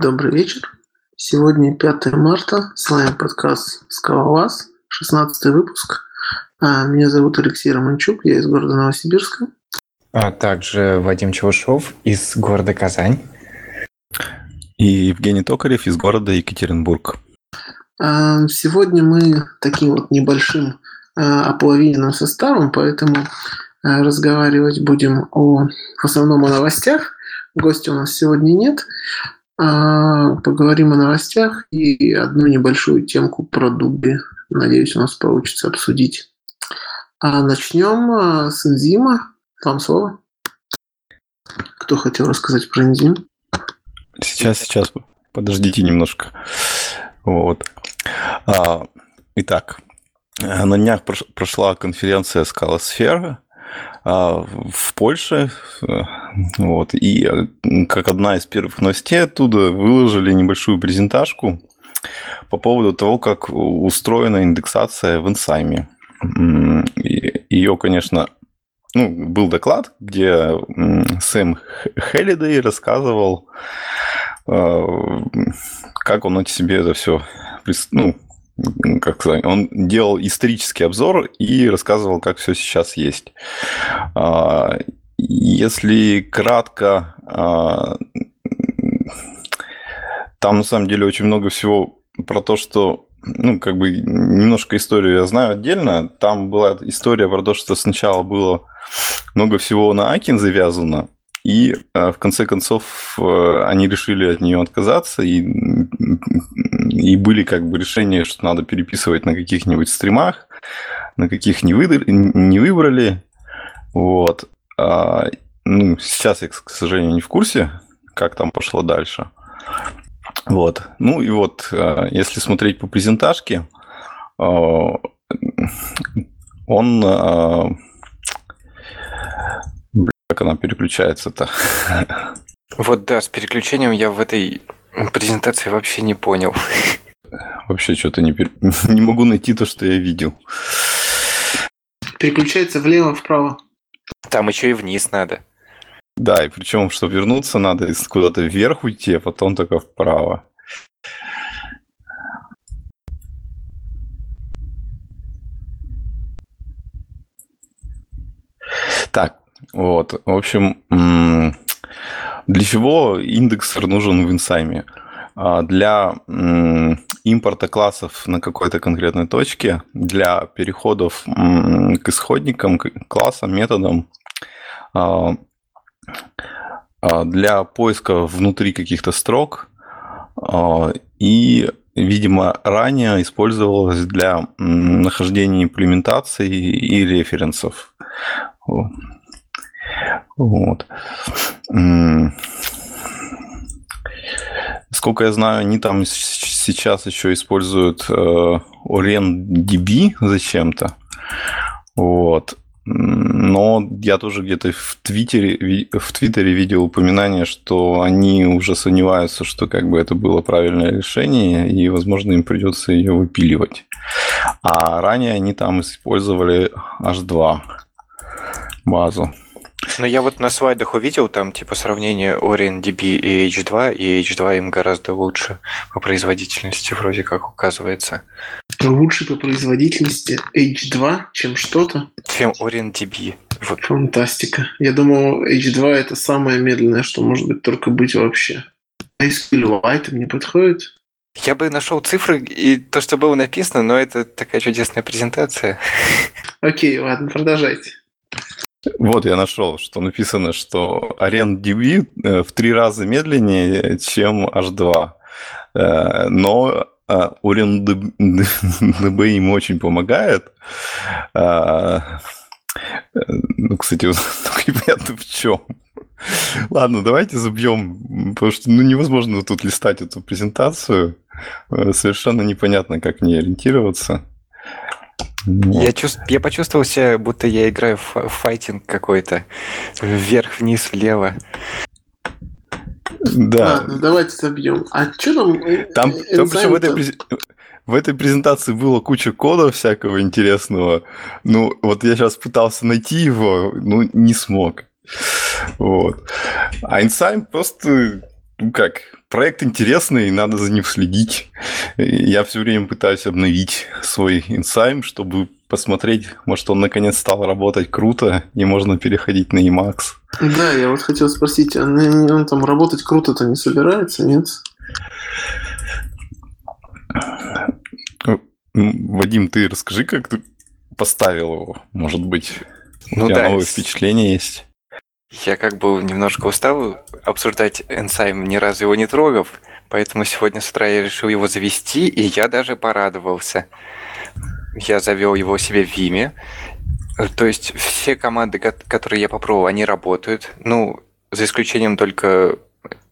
Добрый вечер. Сегодня 5 марта. С вами подкаст «Скалолаз», 16 выпуск. А, Меня зовут Алексей Романчук, я из города Новосибирска. А также Вадим Чевушов из города Казань. И Евгений Токарев из города Екатеринбург. А, Сегодня мы таким вот небольшим а, ополовиненным составом, поэтому разговаривать будем о, в основном о новостях. Гостя у нас сегодня нет. А, Поговорим о новостях и одну небольшую темку про Дуби. Надеюсь, у нас получится обсудить. А начнем а, с энзима. Вам слово. Кто хотел рассказать про энзим? Сейчас, сейчас, подождите немножко. Вот. А, итак, на днях прош- прошла конференция Скалосфера а, в Польше. э, Вот, и э, как одна из первых новостей оттуда выложили небольшую презентажку по поводу того, как устроена индексация в инсайме. Ее, конечно, ну, был доклад, где Сэм Хеллидей рассказывал, э, как он себе это все, ну, как сказать, он делал исторический обзор и рассказывал, как все сейчас есть. А, Если кратко, а, там на самом деле очень много всего про то, что ну, как бы немножко историю я знаю отдельно. Там была история про то, что сначала было много всего на Акин завязано, и э, в конце концов э, они решили от нее отказаться, и, и были как бы решения, что надо переписывать на каких-нибудь стримах, на каких не, выдр- не выбрали. Вот. А, ну, сейчас я, к сожалению, не в курсе, как там пошло дальше. Вот. Ну и вот, э, если смотреть по презентажке, он... Как она переключается-то? Вот да, с переключением я в этой презентации вообще не понял. Вообще что-то не, пер- не могу найти то, что я видел. Переключается влево-вправо. Там еще и вниз надо. Да, и причем, чтобы вернуться, надо из- куда-то вверх уйти, а потом только вправо. Так, вот. В общем, для чего индексер нужен в инсайме? А, Для импорта классов на какой-то конкретной точке, для переходов к исходникам, к классам, методам, а, а, для поиска внутри каких-то строк и, видимо, ранее использовалось для нахождения имплементаций и референсов. Вот. Сколько я знаю, они там сейчас еще используют э, OrenDB зачем-то. Вот. Но я тоже где-то в Твиттере, ви- в Твиттере видел упоминание, что они уже сомневаются, что как бы это было правильное решение, и, возможно, им придется ее выпиливать. А ранее они там использовали H2 базу. Но я вот на слайдах увидел там типа сравнение OrenDB и H2, и H2 им гораздо лучше по производительности вроде как указывается, Лучше по производительности H2, чем что-то. чем OrenDB. Вот. Фантастика. Я думал, H2 это самое медленное, что может быть только быть вообще. SQLite не подходит? Я бы нашел цифры и то, что было написано, но это такая чудесная презентация. Окей, ладно, продолжайте. Вот я нашел, что написано, что ArenDB э, в три раза медленнее, чем H2. Э, Но э, OrenDB им очень помогает. Э, Ну, кстати, только непонятно в чем. Ладно, давайте забьем, потому что ну, невозможно тут листать эту презентацию. Э, Совершенно непонятно, как в ней ориентироваться. Вот. Я, чувств... я почувствовал себя, будто я играю в фа- в файтинг какой-то. Вверх, вниз, влево. Да, Ладно, давайте забьем. А что там? э, Там, э, там причем в этой, в этой презентации было куча кода всякого интересного. Ну, вот я сейчас пытался найти его, ну, не смог. Вот. А Инсайм просто ну как, проект интересный, надо за ним следить. Я все время пытаюсь обновить свой инсайм, чтобы посмотреть, может, он наконец стал работать круто, и можно переходить на Emacs. Да, я вот хотел спросить, а он там работать круто-то не собирается, нет? Вадим, ты расскажи, как ты поставил его, может быть, ну, у тебя да, новые впечатления есть? Я как бы немножко устал обсуждать Enzyme, ни разу его не трогав, поэтому сегодня с утра я решил его завести, и я даже порадовался. Я завел его себе в Vime. То есть все команды, которые я попробовал, они работают. Ну, за исключением только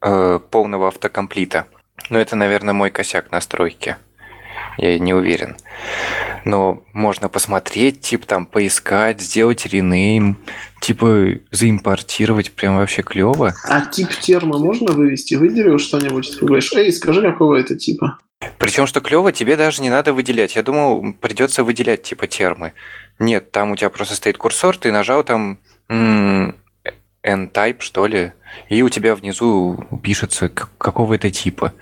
э, полного автокомплита. Но это, наверное, мой косяк настройки. Я не уверен. Но можно посмотреть, типа там поискать, сделать ренейм, типа заимпортировать, прям вообще клево. А тип терма можно вывести? Выделил что-нибудь? Ты говоришь, эй, скажи, какого это типа? Причем, что клево, тебе даже не надо выделять. Я думал, придется выделять типа термы. Нет, там у тебя просто стоит курсор, ты нажал там n-type, что ли, и у тебя внизу пишется какого это типа.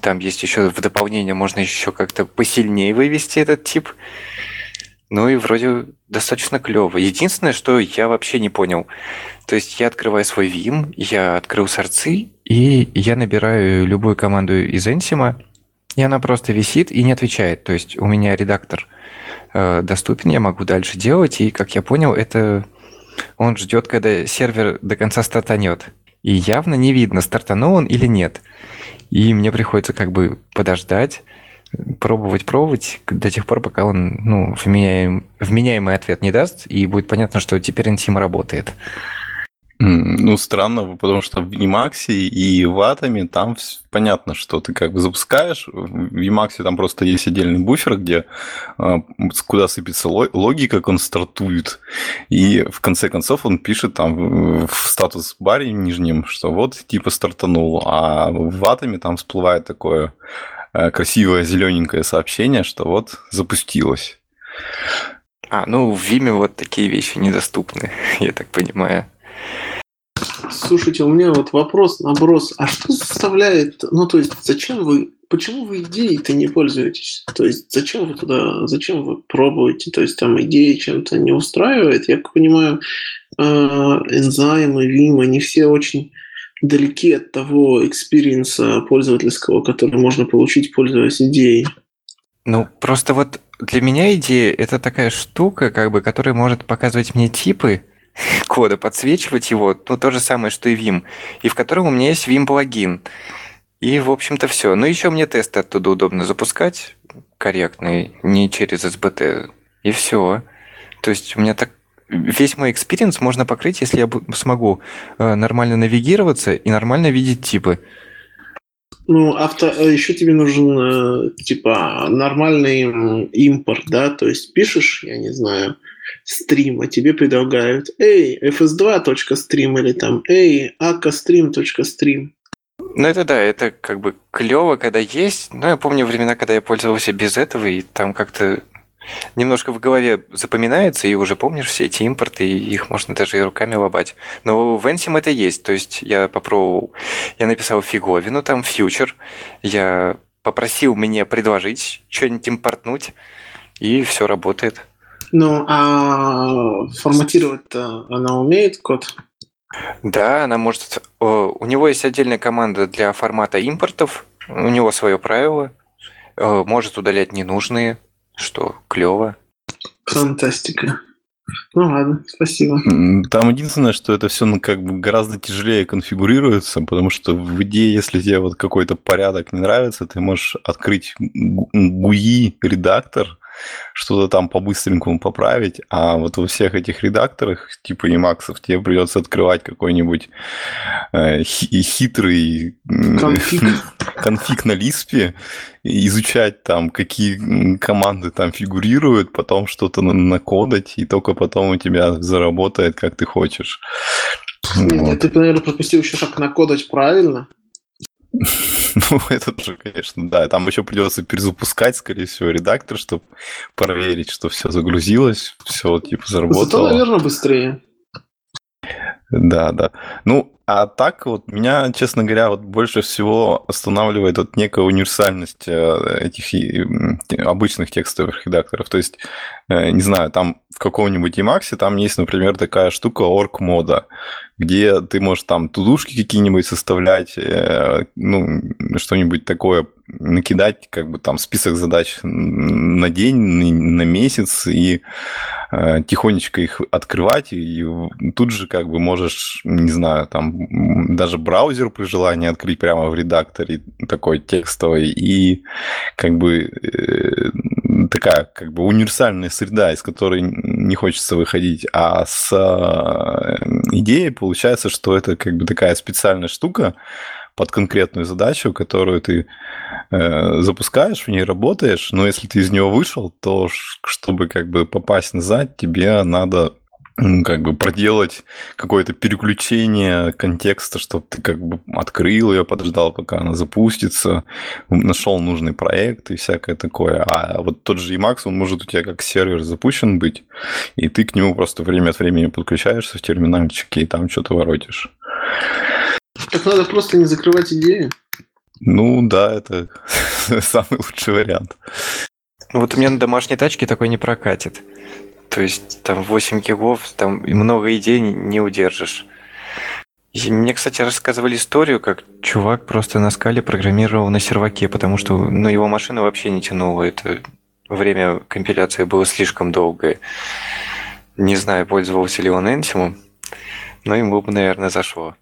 Там есть еще в дополнение, можно еще как-то посильнее вывести этот тип. Ну и вроде достаточно клево. Единственное, что я вообще не понял. То есть я открываю свой Vim, я открыл сорцы, и я набираю любую команду из Ensima, и она просто висит и не отвечает. То есть у меня редактор э, доступен, я могу дальше делать, и, как я понял, это он ждет, когда сервер до конца стартанет. И явно не видно, стартанул он или нет. И мне приходится как бы подождать, пробовать, пробовать до тех пор, пока он ну, вменяем, вменяемый ответ не даст, и будет понятно, что теперь Intime работает. Ну, странно, потому что в Emacs и в Atom там понятно, что ты как бы запускаешь. В Emacs там просто есть отдельный буфер, где а, куда сыпется логика, как он стартует. И в конце концов он пишет там в статус-баре нижнем, что вот типа стартанул. А в Atom там всплывает такое а, красивое зелененькое сообщение, что вот запустилось. А, ну в Vime вот такие вещи недоступны, я так понимаю. Слушайте, у меня вот вопрос, наброс. А что заставляет, ну то есть зачем вы, почему вы идеей-то не пользуетесь? То есть зачем вы туда, зачем вы пробуете? То есть там идея чем-то не устраивает? Я как понимаю, ENSIME ы, Vim, они все очень далеки от того experience а пользовательского, который можно получить, пользуясь идеей. Ну, просто вот для меня идея – это такая штука, как бы, которая может показывать мне типы, кода, подсвечивать его, ну, то же самое, что и Vim, и в котором у меня есть Vim-плагин. И, в общем-то, все. Но еще мне тесты оттуда удобно запускать корректные, не через SBT. И все. То есть у меня так весь мой experience можно покрыть, если я смогу э, нормально навигироваться и нормально видеть типы. Ну, авто, э, еще тебе нужен, э, типа, нормальный импорт, да, то есть пишешь, я не знаю, стрим, а тебе предлагают, эй, fs2.stream или там, эй, akka.stream.stream. Ну это да, это как бы клево, когда есть. Но я помню времена, когда я пользовался без этого, и там как-то немножко в голове запоминается, и уже помнишь все эти импорты, и их можно даже и руками лобать. Но в Ensim это есть, то есть я попробовал, я написал фиговину, там фьючер, я попросил мне предложить что-нибудь импортнуть, и все работает. Ну, а форматировать-то она умеет код? Да, она может... У него есть отдельная команда для формата импортов, у него свое правило, может удалять ненужные, что клево. Фантастика. Ну ладно, спасибо. Там единственное, что это все ну, как бы гораздо тяжелее конфигурируется, потому что в идее, если тебе вот какой-то порядок не нравится, ты можешь открыть GUI редактор, что-то там по-быстренькому поправить, а вот во всех этих редакторах, типа Emacs, тебе придется открывать какой-нибудь э, хитрый конфиг. конфиг на лиспе, изучать там, какие команды там фигурируют, потом что-то накодать, и только потом у тебя заработает, как ты хочешь. Нет, вот. ты, наверное, пропустил еще как накодать правильно. Ну, это тоже, конечно, да. Там еще придется перезапускать, скорее всего, редактор, чтобы проверить, что все загрузилось, все типа заработало. Зато, наверное, быстрее. Да, да. Ну, а так вот меня, честно говоря, вот больше всего останавливает вот некая универсальность э, этих обычных текстовых редакторов. То есть, э, не знаю, там в каком-нибудь Emacs там есть, например, такая штука org мода, где ты можешь там тудушки какие-нибудь составлять, э, ну, что-нибудь такое накидать, как бы там список задач на день, на месяц, и э, тихонечко их открывать, и тут же как бы можешь, не знаю, там даже браузер при желании открыть прямо в редакторе такой текстовый, и как бы э, такая как бы универсальная среда, из которой не хочется выходить, а с идеей получается, что это как бы такая специальная штука под конкретную задачу, которую ты э, запускаешь, в ней работаешь, но если ты из него вышел, то чтобы как бы попасть назад, тебе надо как бы проделать какое-то переключение контекста, чтобы ты как бы открыл ее, подождал, пока она запустится, нашел нужный проект и всякое такое. А вот тот же Emacs, он может у тебя как сервер запущен быть, и ты к нему просто время от времени подключаешься в терминальчике и там что-то воротишь. Так надо просто не закрывать идею. Ну да, это самый лучший вариант. Вот у меня на домашней тачке такой не прокатит. То есть там 8 гигов, там много идей не удержишь. И мне, кстати, рассказывали историю, как чувак просто на скале программировал на серваке, потому что ну, его машина вообще не тянула. Это время компиляции было слишком долгое. Не знаю, пользовался ли он Энсимом, но ему бы, наверное, зашло.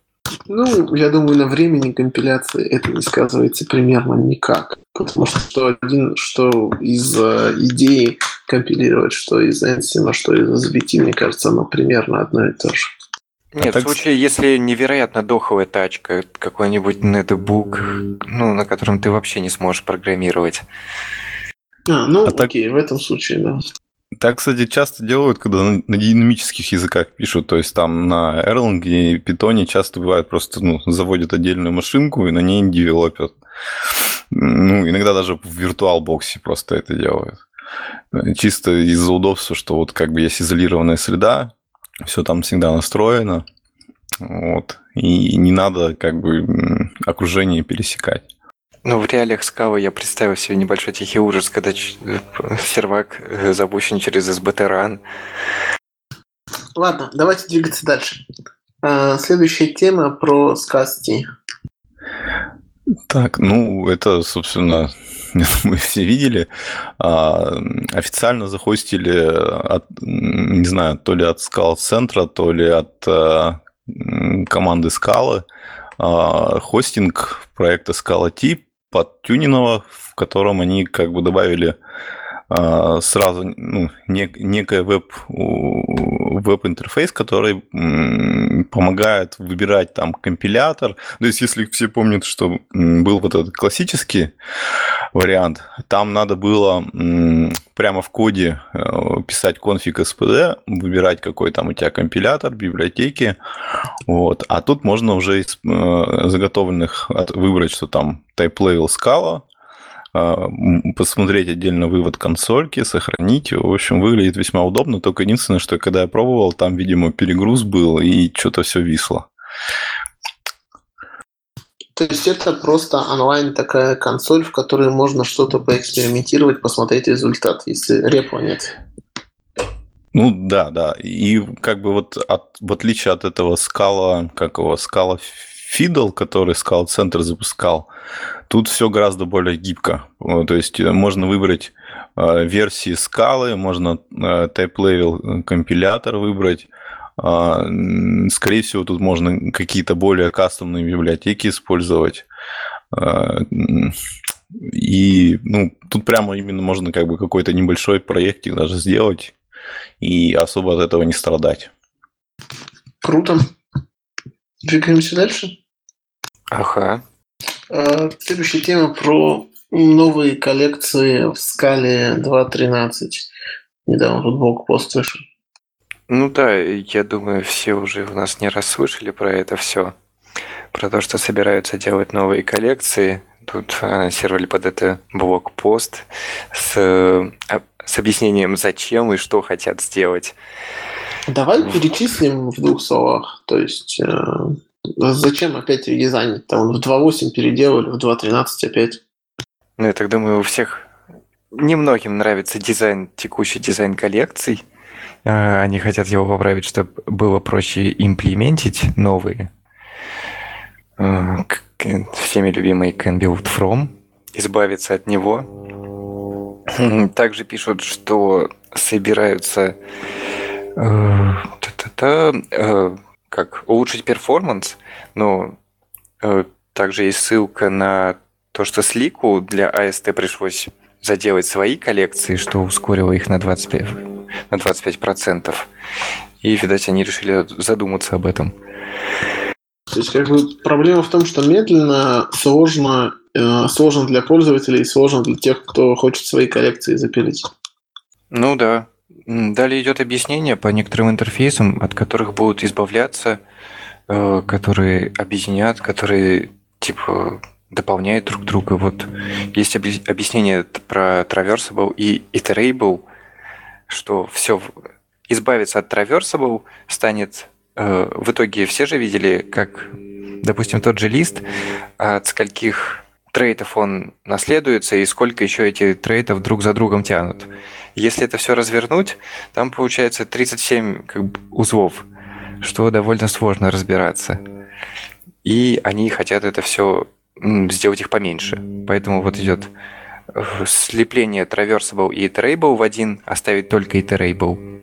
Ну, я думаю, на времени компиляции это не сказывается примерно никак. Потому что один, что из э, идеи компилировать, что из Энсима, что из SBT, мне кажется, оно примерно одно и то же. Нет, а в случае, если невероятно доховая тачка, какой-нибудь нетбук, ну, на котором ты вообще не сможешь программировать. А, ну, а окей, так... в этом случае, да. Так, кстати, часто делают, когда на, на динамических языках пишут. То есть там на Erlang и Python часто бывает просто ну, заводят отдельную машинку и на ней девелопят. Ну, иногда даже в VirtualBox просто это делают. Чисто из-за удобства, что вот как бы есть изолированная среда, все там всегда настроено. Вот. И не надо как бы окружение пересекать. Ну, в реалиях скалы я представил себе небольшой тихий ужас, когда сервак э, запущен через SBT Ладно, давайте двигаться дальше. А, следующая тема про скасти. Так, ну, это, собственно, мы все видели. А, официально захостили, от, не знаю, то ли от скал-центра, то ли от а, команды скалы а, хостинг проекта Scala Tip подтюненного, в котором они как бы добавили сразу ну, нек, некое веб, веб-интерфейс, который помогает выбирать там компилятор. То есть, если все помнят, что был вот этот классический вариант, там надо было прямо в коде э, писать конфиг SPD, выбирать какой там у тебя компилятор, библиотеки. Вот. А тут можно уже из э, заготовленных выбрать, что там type level Scala, а, посмотреть отдельно вывод консольки, сохранить. В общем, выглядит весьма удобно. Только единственное, что когда я пробовал, там, видимо, перегруз был и что-то все висло. То есть это просто онлайн такая консоль, в которой можно что-то поэкспериментировать, посмотреть результат, если репо нет. Ну да, да. И как бы вот от, в отличие от этого скала, как его, скала Fiddle, который Scala Center запускал, тут все гораздо более гибко. То есть э, можно выбрать э, версии скалы, можно э, type-level компилятор выбрать. А, скорее всего, тут можно какие-то более кастомные библиотеки использовать. А, и ну, тут прямо именно можно как бы какой-то небольшой проектик даже сделать и особо от этого не страдать. Круто. Двигаемся дальше. Ага. А, следующая тема про новые коллекции в скале 2.13. Недавно тут блокпост вышел. Ну да, я думаю, все уже у нас не раз слышали про это все. Про то, что собираются делать новые коллекции. Тут анонсировали под это блокпост с, а, с объяснением, зачем и что хотят сделать. Давай перечислим в двух словах. То есть, э, Зачем опять редизайнить? Там в 2.8 переделали, в 2.13 опять. Ну, я так думаю, у всех немногим нравится дизайн, текущий дизайн коллекций. А, они хотят его поправить, чтобы было проще имплементить новые. А, всеми любимый CanBuildFrom. Избавиться от него. Также пишут, что собираются э, как улучшить performance, э, также есть ссылка на то, что слику для AST пришлось заделать свои коллекции, что ускорило их на 25, на 25%. И, видать, они решили задуматься об этом. То есть, как бы, проблема в том, что медленно, сложно, э, сложно для пользователей, сложно для тех, кто хочет свои коллекции запилить. Ну да. Далее идет объяснение по некоторым интерфейсам, от которых будут избавляться, э, которые объединят, которые типа дополняют друг друга. Вот есть объяснение про traversable и iterable, что все избавиться от traversable станет э, в итоге все же видели, как, допустим, тот же лист, от скольких трейтов он наследуется и сколько еще эти трейтов друг за другом тянут. Если это все развернуть, там получается 37 как бы, узлов, что довольно сложно разбираться. И они хотят это все сделать их поменьше. Поэтому вот идет э, слепление traversable и iterable в один, оставить только iterable.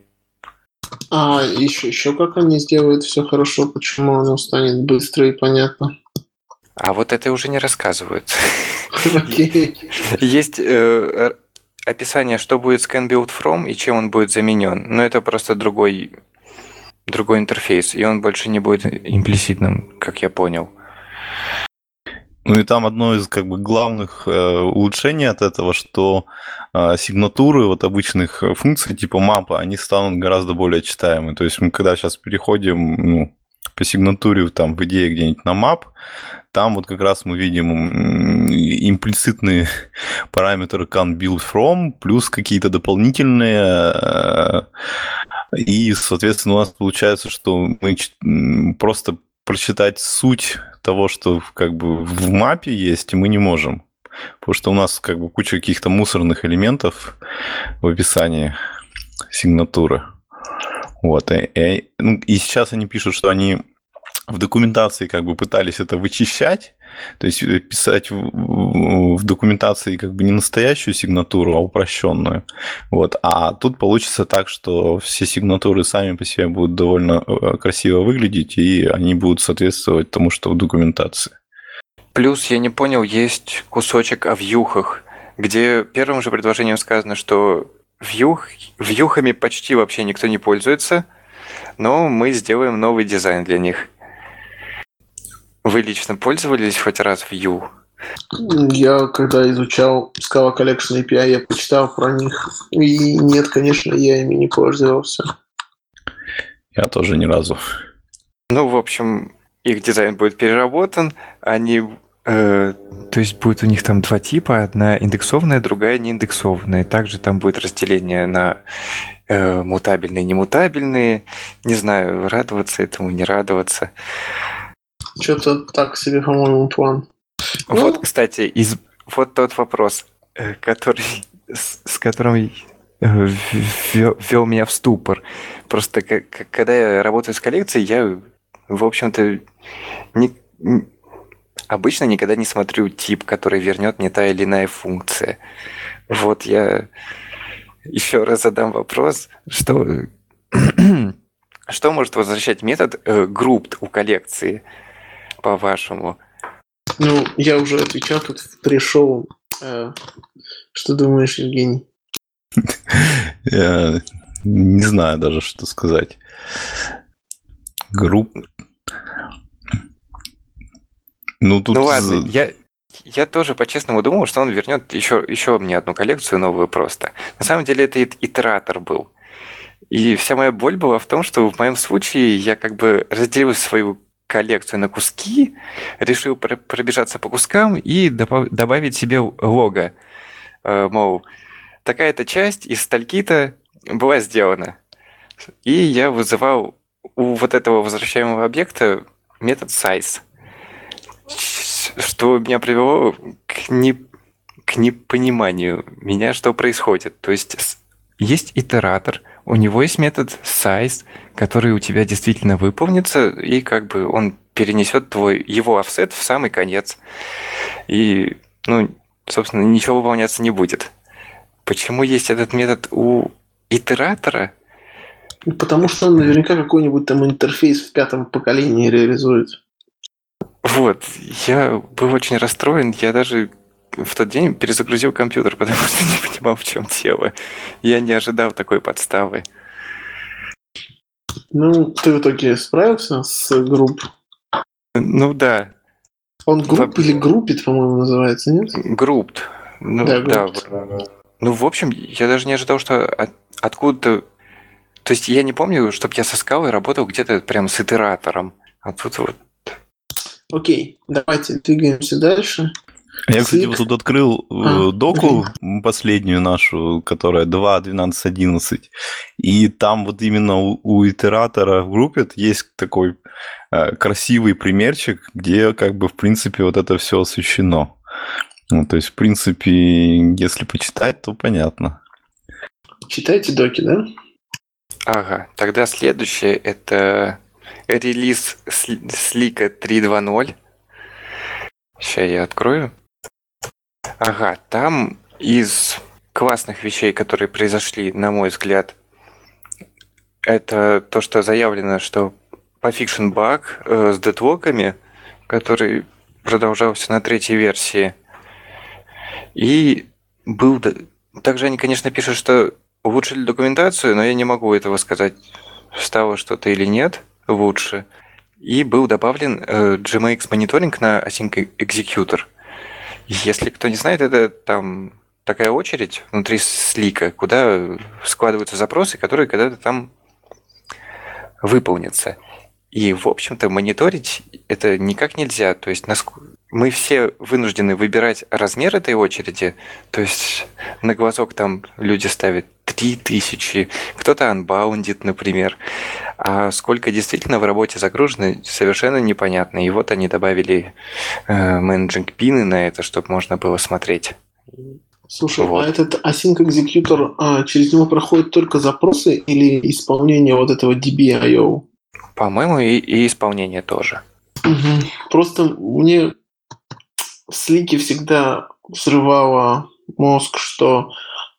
А еще, еще как они сделают все хорошо, почему оно станет быстро и понятно? А вот это уже не рассказывают. Okay. Есть э, описание, что будет scan build from и чем он будет заменен. Но это просто другой, другой интерфейс, и он больше не будет имплиситным, как я понял. Ну и там одно из как бы главных э, улучшений от этого, что э, сигнатуры вот обычных функций типа мапа, они станут гораздо более читаемы. То есть мы когда сейчас переходим ну, по сигнатуре там в идее где-нибудь на map, там вот как раз мы видим имплицитные параметры can build from, плюс какие-то дополнительные, э, и, соответственно, у нас получается, что мы просто прочитать суть того, что как бы в мапе есть, мы не можем. Потому что у нас как бы куча каких-то мусорных элементов в описании сигнатуры. Вот. И, и, ну, и сейчас они пишут, что они в документации как бы пытались это вычищать, то есть э, писать в, в документации как бы не настоящую сигнатуру, а упрощенную. Вот. А тут получится так, что все сигнатуры сами по себе будут довольно э, красиво выглядеть, и они будут соответствовать тому, что в документации. Плюс, я не понял, есть кусочек о вьюхах, где первым же предложением сказано, что вьюх, вьюхами почти вообще никто не пользуется, но мы сделаем новый дизайн для них. Вы лично пользовались хоть раз Vue? Я, когда изучал Scala Collection API, я почитал про них. И нет, конечно, я ими не пользовался. Я тоже ни разу. Ну, в общем, их дизайн будет переработан. Они Э, то есть будет у них там два типа, одна индексованная, другая неиндексованная. Также там будет разделение на э, мутабельные, немутабельные. Не знаю, радоваться этому, не радоваться. Что-то так себе, по-моему, план. Вот, ну... кстати, из... вот тот вопрос, э, который, с, с которым э, ввел меня в ступор. Просто когда я работаю с коллекцией, я, в общем-то, не, обычно никогда не смотрю тип, который вернет мне та или иная функция. Вот я еще раз задам вопрос, что, что может возвращать метод э, group у коллекции? По-вашему? Ну, я уже отвечал тут пришел. Э, что думаешь, Евгений? Я не знаю даже, что сказать. Group. Ну, тут... ну ладно, я, я тоже по-честному думал, что он вернет еще, еще мне одну коллекцию новую просто. На самом деле это итератор был. И вся моя боль была в том, что в моем случае я как бы разделил свою коллекцию на куски, решил пробежаться по кускам и добавить себе лого. Э, мол, такая-то часть из стальки-то была сделана. И я вызывал у вот этого возвращаемого объекта метод size, что меня привело к, не, к непониманию меня, что происходит. То есть есть итератор, у него есть метод size, который у тебя действительно выполнится, и как бы он перенесет твой его офсет в самый конец. И, ну, собственно, ничего выполняться не будет. Почему есть этот метод у итератора? Потому что он наверняка какой-нибудь там интерфейс в пятом поколении реализует. Вот, я был очень расстроен, я даже в тот день перезагрузил компьютер, потому что не понимал, в чем дело. Я не ожидал такой подставы. Ну, ты в итоге справился с групп? Ну да. Он групп или группит, по-моему, называется, нет? Группт. Ну, да, да. Ну, в общем, я даже не ожидал, что от, откуда-то... То есть я не помню, чтобы я со скалой работал где-то прям с итератором. А тут вот... Окей, давайте двигаемся дальше. Я, кстати, вот тут открыл э, а, доку блин. последнюю нашу, которая 2.12.11, и там вот именно у, у итератора в группе есть такой э, красивый примерчик, где как бы в принципе вот это все освещено. Ну, то есть, в принципе, если почитать, то понятно. Читайте доки, да? Ага, тогда следующее это релиз Slick а 3.2.0. Сейчас я открою. Ага, там из классных вещей, которые произошли, на мой взгляд, это то, что заявлено, что fixed баг э, с дедлоками, который продолжался на третьей версии, и был... Также они, конечно, пишут, что улучшили документацию, но я не могу этого сказать, стало что-то или нет лучше. И был добавлен э, GMX мониторинг на Async Executor – если кто не знает, это там такая очередь внутри слика, куда складываются запросы, которые когда-то там выполнятся. И, в общем-то, мониторить это никак нельзя. То есть мы все вынуждены выбирать размер этой очереди. То есть на глазок там люди ставят 3000, кто-то анбаундит, например. А сколько действительно в работе загружено, совершенно непонятно. И вот они добавили э, менеджинг пины на это, чтобы можно было смотреть. Слушай, а вот. а этот async executor, а, через него проходят только запросы или исполнение вот этого DBIO? По-моему, и, и исполнение тоже. Угу. Просто мне в слике всегда взрывало мозг, что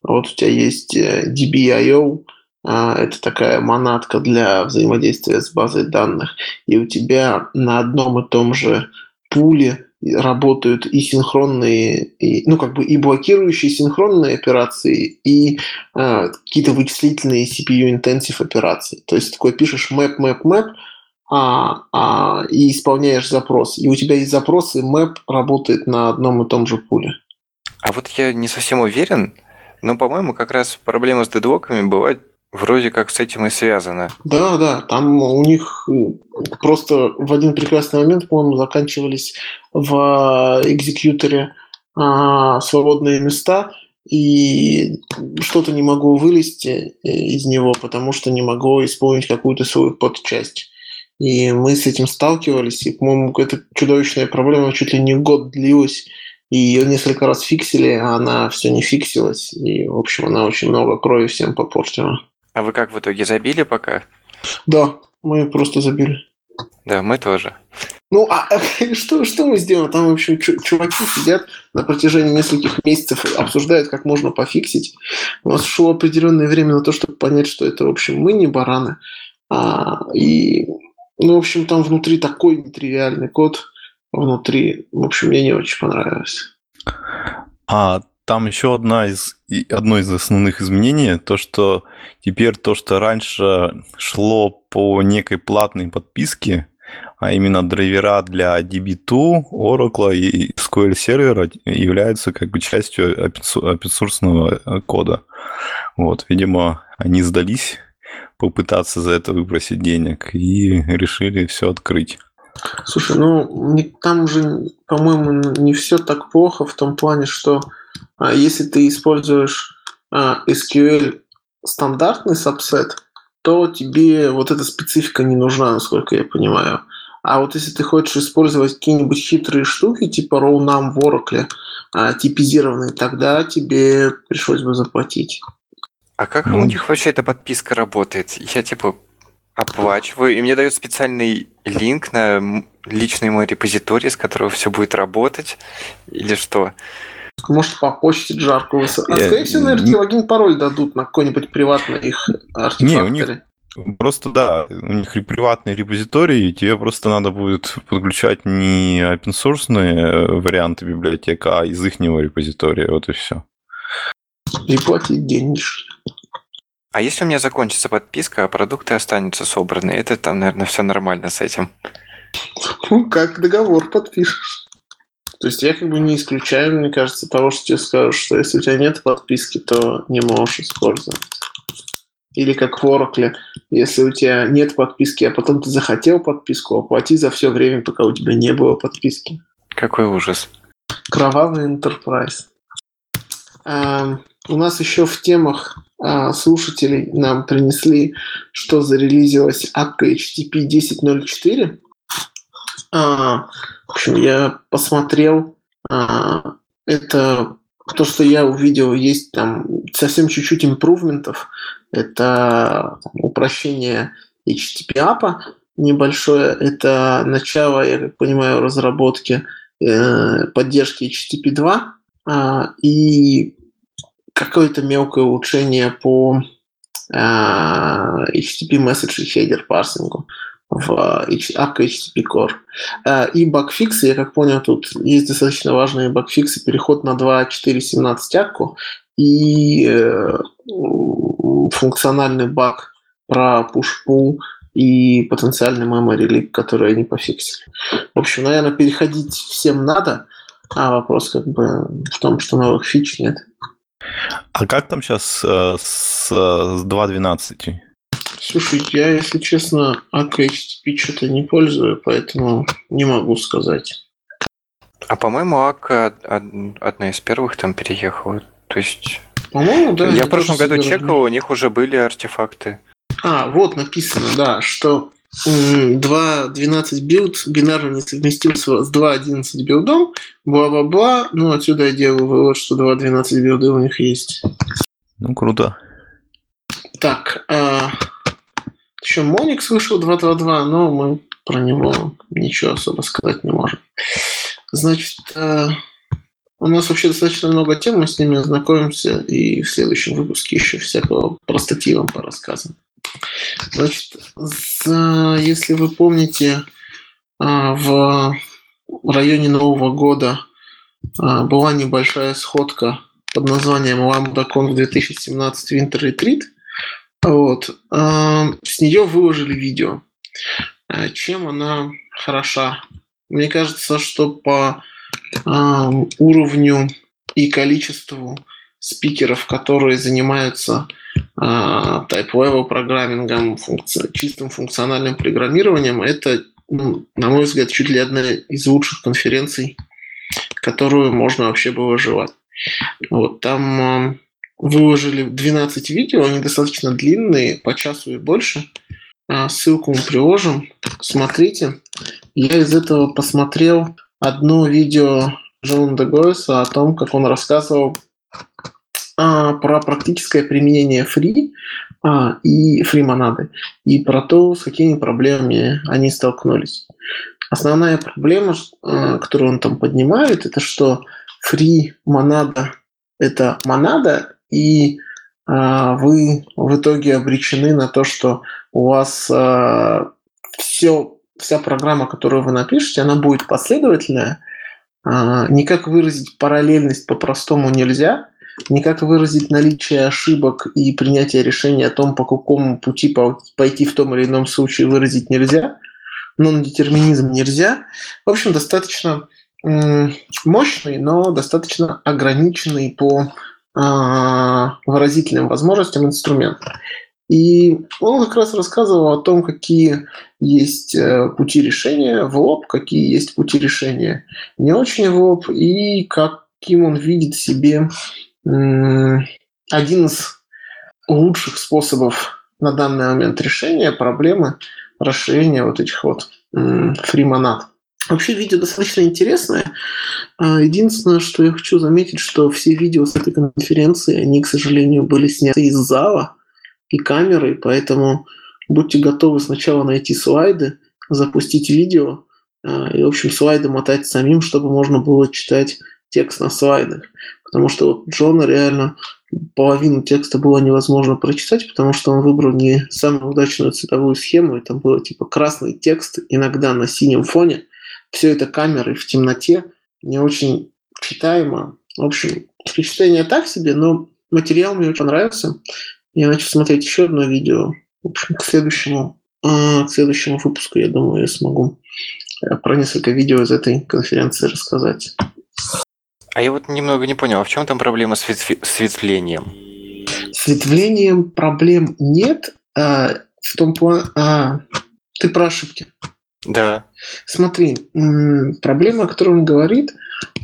вот у тебя есть э, DBIO, а, это такая монадка для взаимодействия с базой данных, и у тебя на одном и том же пуле работают и синхронные, и, ну как бы и блокирующие синхронные операции, и э, какие-то вычислительные CPU-intensive операции. То есть такой пишешь map, map, map, а, а, и исполняешь запрос. И у тебя есть запросы, map работает на одном и том же пуле. А вот я не совсем уверен, но, по-моему, как раз проблема с дедлоками бывает вроде как с этим и связана. Да, да, там у них э, просто в один прекрасный момент, по-моему, заканчивались в экзекьюторе а, свободные места, и что-то не могу вылезти э, из него, потому что не могу исполнить какую-то свою подчасть. И мы с этим сталкивались, и, по-моему, эта чудовищная проблема чуть ли не год длилась, и ее несколько раз фиксили, а она все не фиксилась. И, в общем, она очень много крови всем попортила. А вы как в итоге забили пока? Да, мы просто забили. Да, мы тоже. Ну, а что, что мы сделаем? Там, в общем, чуваки сидят на протяжении нескольких месяцев, обсуждают, как можно пофиксить. У нас шло определенное время на то, чтобы понять, что это, в общем, мы не бараны. А, и ну, в общем, там внутри такой нетривиальный код внутри. В общем, мне не очень понравилось. А там еще одна из, одно из основных изменений, то, что теперь то, что раньше шло по некой платной подписке, а именно драйвера для DB2, Oracle и SQL сервера являются как бы частью open кода. Вот, видимо, они сдались попытаться за это выбросить денег и решили все открыть. Слушай, ну там уже, по-моему, не все так плохо в том плане, что а, если ты используешь а, SQL стандартный сабсет, то тебе вот эта специфика не нужна, насколько я понимаю. А вот если ты хочешь использовать какие-нибудь хитрые штуки, типа RowNum в Oracle, а, типизированные, тогда тебе пришлось бы заплатить. А как у них вообще эта подписка работает? Я типа оплачиваю, и мне дают специальный линк на личный мой репозиторий, с которого все будет работать, или что? Может, по почте жарко А, скорее всего, наверное, логин пароль дадут на какой-нибудь приватный их артефакторе. Не, у них Просто да, у них приватный репозиторий, и тебе просто надо будет подключать не open source варианты библиотека, а из их репозитория, вот и все. И платить денежки. А если у меня закончится подписка, а продукты останутся собраны, это там, наверное, все нормально с этим. Ну, как договор подпишешь. То есть я как бы не исключаю, мне кажется, того, что тебе скажут, что если у тебя нет подписки, то не можешь использовать. Или как в Oracle, если у тебя нет подписки, а потом ты захотел подписку, оплати за все время, пока у тебя не было подписки. Какой ужас. Кровавый Enterprise. А, у нас еще в темах а, слушателей нам принесли, что зарелизилась АККА HTTP 10.04. А, в общем, я посмотрел. А, это то, что я увидел, есть там совсем чуть-чуть импрувментов. Это упрощение HTTP APA небольшое. Это начало, я как понимаю, разработки э, поддержки HTTP 2 э, и какое-то мелкое улучшение по э, HTTP Message Header парсингу в APK HTTP Core. Э, и багфиксы, я как понял, тут есть достаточно важные багфиксы, переход на 2.4.17 акку и э, функциональный баг про push-pull и потенциальный memory leak, который они пофиксили. В общем, наверное, переходить всем надо, а вопрос как бы в том, что новых фич нет. А как там сейчас э, с, с 2.12? Слушай, я, если честно, Akka что-то не пользую, поэтому не могу сказать. А по-моему, Akka одна из первых там переехала. То есть... По-моему, да. Я в прошлом году чекал, у них уже были артефакты. А, вот написано, да, что 2.12 билд бинарно несовместим с 2.11 билдом, бла-бла-бла. Ну, отсюда я делаю вывод, что 2.12 билды у них есть. Ну, круто. Так, а, еще Моникс вышел 2.2.2, но мы про него ничего особо сказать не можем. Значит, а, у нас вообще достаточно много тем, мы с ними знакомимся, и в следующем выпуске еще всякого про статьи вам порассказываем. Значит, за, если вы помните, а, в районе Нового года а, была небольшая сходка под названием LambdaConf 2017 Winter Retreat. Вот. А, с нее выложили видео. Чем она хороша? Мне кажется, что по уровню и количеству спикеров, которые занимаются type-level программингом, чистым функциональным программированием, это, ну, на мой взгляд, чуть ли одна из лучших конференций, которую можно вообще было желать. Вот, там э, выложили 12 видео, они достаточно длинные, по часу и больше. Э, ссылку мы приложим, смотрите. Я из этого посмотрел одно видео Джона Дегойса о том, как он рассказывал а, про практическое применение фри а, и фри-монады, и про то, с какими проблемами они столкнулись. Основная проблема, а, которую он там поднимает, это что фри-монада – это монада, и а, вы в итоге обречены на то, что у вас а, все, вся программа, которую вы напишете, она будет последовательная, а, никак выразить параллельность по-простому нельзя – никак выразить наличие ошибок и принятие решения о том, по какому пути пойти в том или ином случае выразить нельзя. Non-детерминизм нельзя. В общем, достаточно мощный, но достаточно ограниченный по а, выразительным возможностям инструмент. И он как раз рассказывал о том, какие есть э, пути решения в лоб, какие есть пути решения не очень в лоб, и каким он видит себе один из лучших способов на данный момент решения проблемы расширения вот этих вот фримонад. Вообще видео достаточно интересное. А, единственное, что я хочу заметить, что все видео с этой конференции, они, к сожалению, были сняты из зала и камеры, поэтому будьте готовы сначала найти слайды, запустить видео а, и, в общем, слайды мотать самим, чтобы можно было читать текст на слайдах. Потому что вот Джона реально половину текста было невозможно прочитать, потому что он выбрал не самую удачную цветовую схему, и там было типа красный текст, иногда на синем фоне. Все это камеры в темноте, не очень читаемо. В общем, впечатление так себе, но материал мне очень понравился. Я начал смотреть еще одно видео. В общем, к следующему, э, к следующему выпуску, я думаю, я смогу э, про несколько видео из этой конференции рассказать. А я вот немного не понял, а в чем там проблема с светлением? С ветвлением проблем нет. А, в том плане... А, ты про ошибки. Да. Смотри, проблема, о которой он говорит,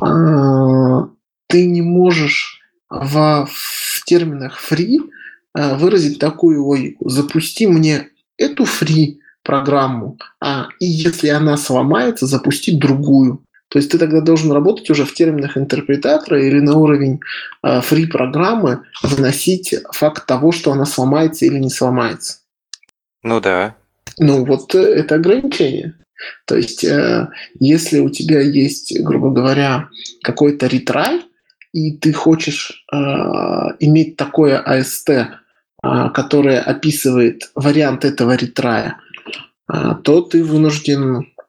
а, ты не можешь в, в терминах free а, выразить такую логику. Запусти мне эту free программу, а, и если она сломается, запусти другую. То есть ты тогда должен работать уже в терминах интерпретатора или на уровень э, фри-программы выносить факт того, что она сломается или не сломается. Ну да. Ну вот э, это ограничение. То есть э, если у тебя есть, грубо говоря, какой-то ретрай, и ты хочешь э, иметь такое AST, э, которое описывает вариант этого ретрая, э, то ты вынужден а,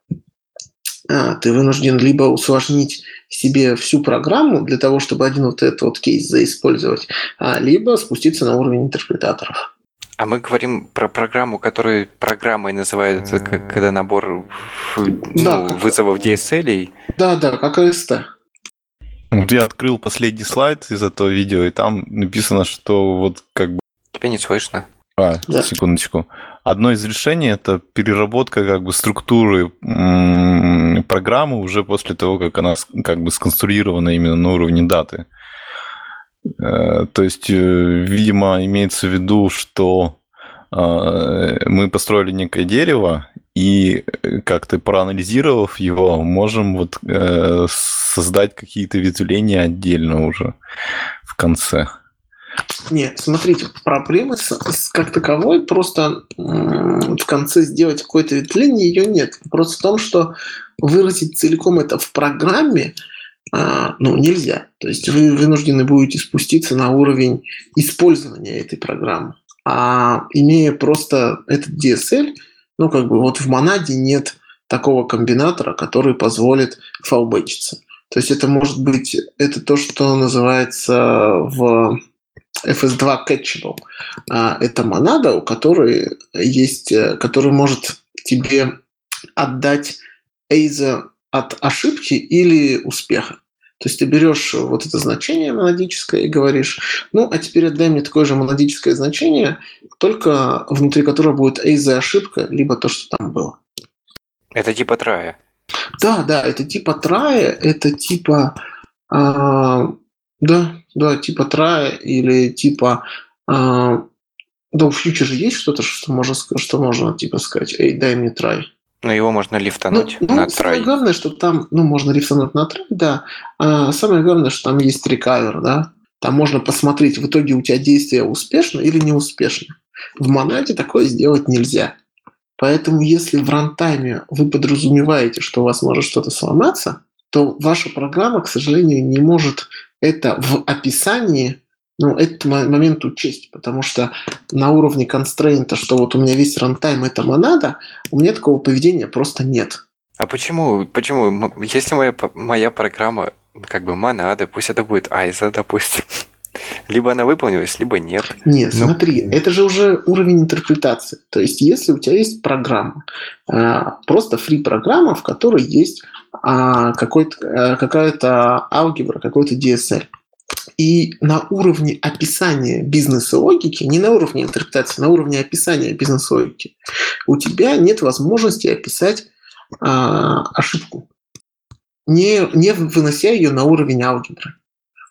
ты вынужден либо усложнить себе всю программу для того, чтобы один вот этот вот кейс заиспользовать, а, либо спуститься на уровень интерпретаторов. А мы говорим про программу, которую программой называется, когда набор ну, вызовов DSL. Да, да, как AST. Вот я открыл последний слайд из этого видео, и там написано, что вот как бы... Тебя не слышно. А, да. секундочку. Одно из решений это переработка как бы структуры программы уже после того, как она как бы сконструирована именно на уровне даты. Э, то есть, э, видимо, имеется в виду, что э, мы построили некое дерево, и как-то проанализировав его, можем вот создать какие-то ветвления отдельно уже в конце. Нет, смотрите, проблемы с, с как таковой просто в конце сделать какое-то ветвление ее нет. Вопрос в том, что выразить целиком это в программе а, ну, нельзя. То есть вы вынуждены будете спуститься на уровень использования этой программы. А имея просто этот DSL, ну, как бы вот в монаде нет такого комбинатора, который позволит фалбэчиться. То есть это может быть, это то, что называется в FS2 Catchable. А, это монада, у которой есть, э, который может тебе отдать эйза от ошибки или успеха. То есть ты берешь вот это значение монадическое и говоришь, ну, а теперь отдай мне такое же монадическое значение, только внутри которого будет эйза ошибка, либо то, что там было. Это типа трая. Да, да, это типа трая, это типа а, да, да, типа трая или типа... Э, да, у фьючер же есть что-то, что можно, что можно типа сказать, эй, дай мне трай. Но его можно лифтануть ну, на ну, трай. Самое главное, что там, ну, можно лифтануть на трай, да. А самое главное, что там есть рекавер, да. Там можно посмотреть, в итоге у тебя действие успешно или неуспешно. В монаде такое сделать нельзя. Поэтому если в рантайме вы подразумеваете, что у вас может что-то сломаться, то ваша программа, к сожалению, не может это в описании, ну, этот момент учесть, потому что на уровне констрейнта, что вот у меня весь рантайм это монада, у меня такого поведения просто нет. А почему? Почему? Если моя, моя программа как бы монада, пусть это будет айза, допустим. Либо она выполнилась, либо нет. Нет, ну, смотри, это же уже уровень интерпретации. То есть, если у тебя есть программа, а, просто фри программа, в которой есть а, какой-то, какая-то алгебра, какой-то DSL. И на уровне описания бизнес-логики, не на уровне интерпретации, на уровне описания бизнес-логики, у тебя нет возможности описать а, ошибку, не, не вынося ее на уровень алгебры.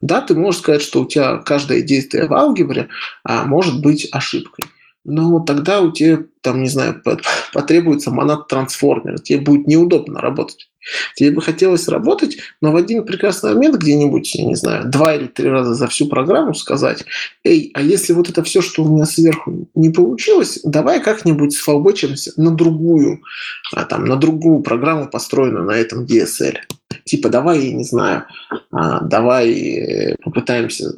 Да, ты можешь сказать, что у тебя каждое действие в алгебре а, может быть ошибкой. но тогда у тебя, там, не знаю, потребуется монад трансформер, тебе будет неудобно работать. Тебе бы хотелось работать, но в один прекрасный момент где-нибудь, я не знаю, два или три раза за всю программу сказать, эй, а если вот это все, что у меня сверху не получилось, давай как-нибудь сфолбочимся на другую, а, там, на другую программу, построенную на этом DSL. Типа, давай, я не знаю, а, давай э, попытаемся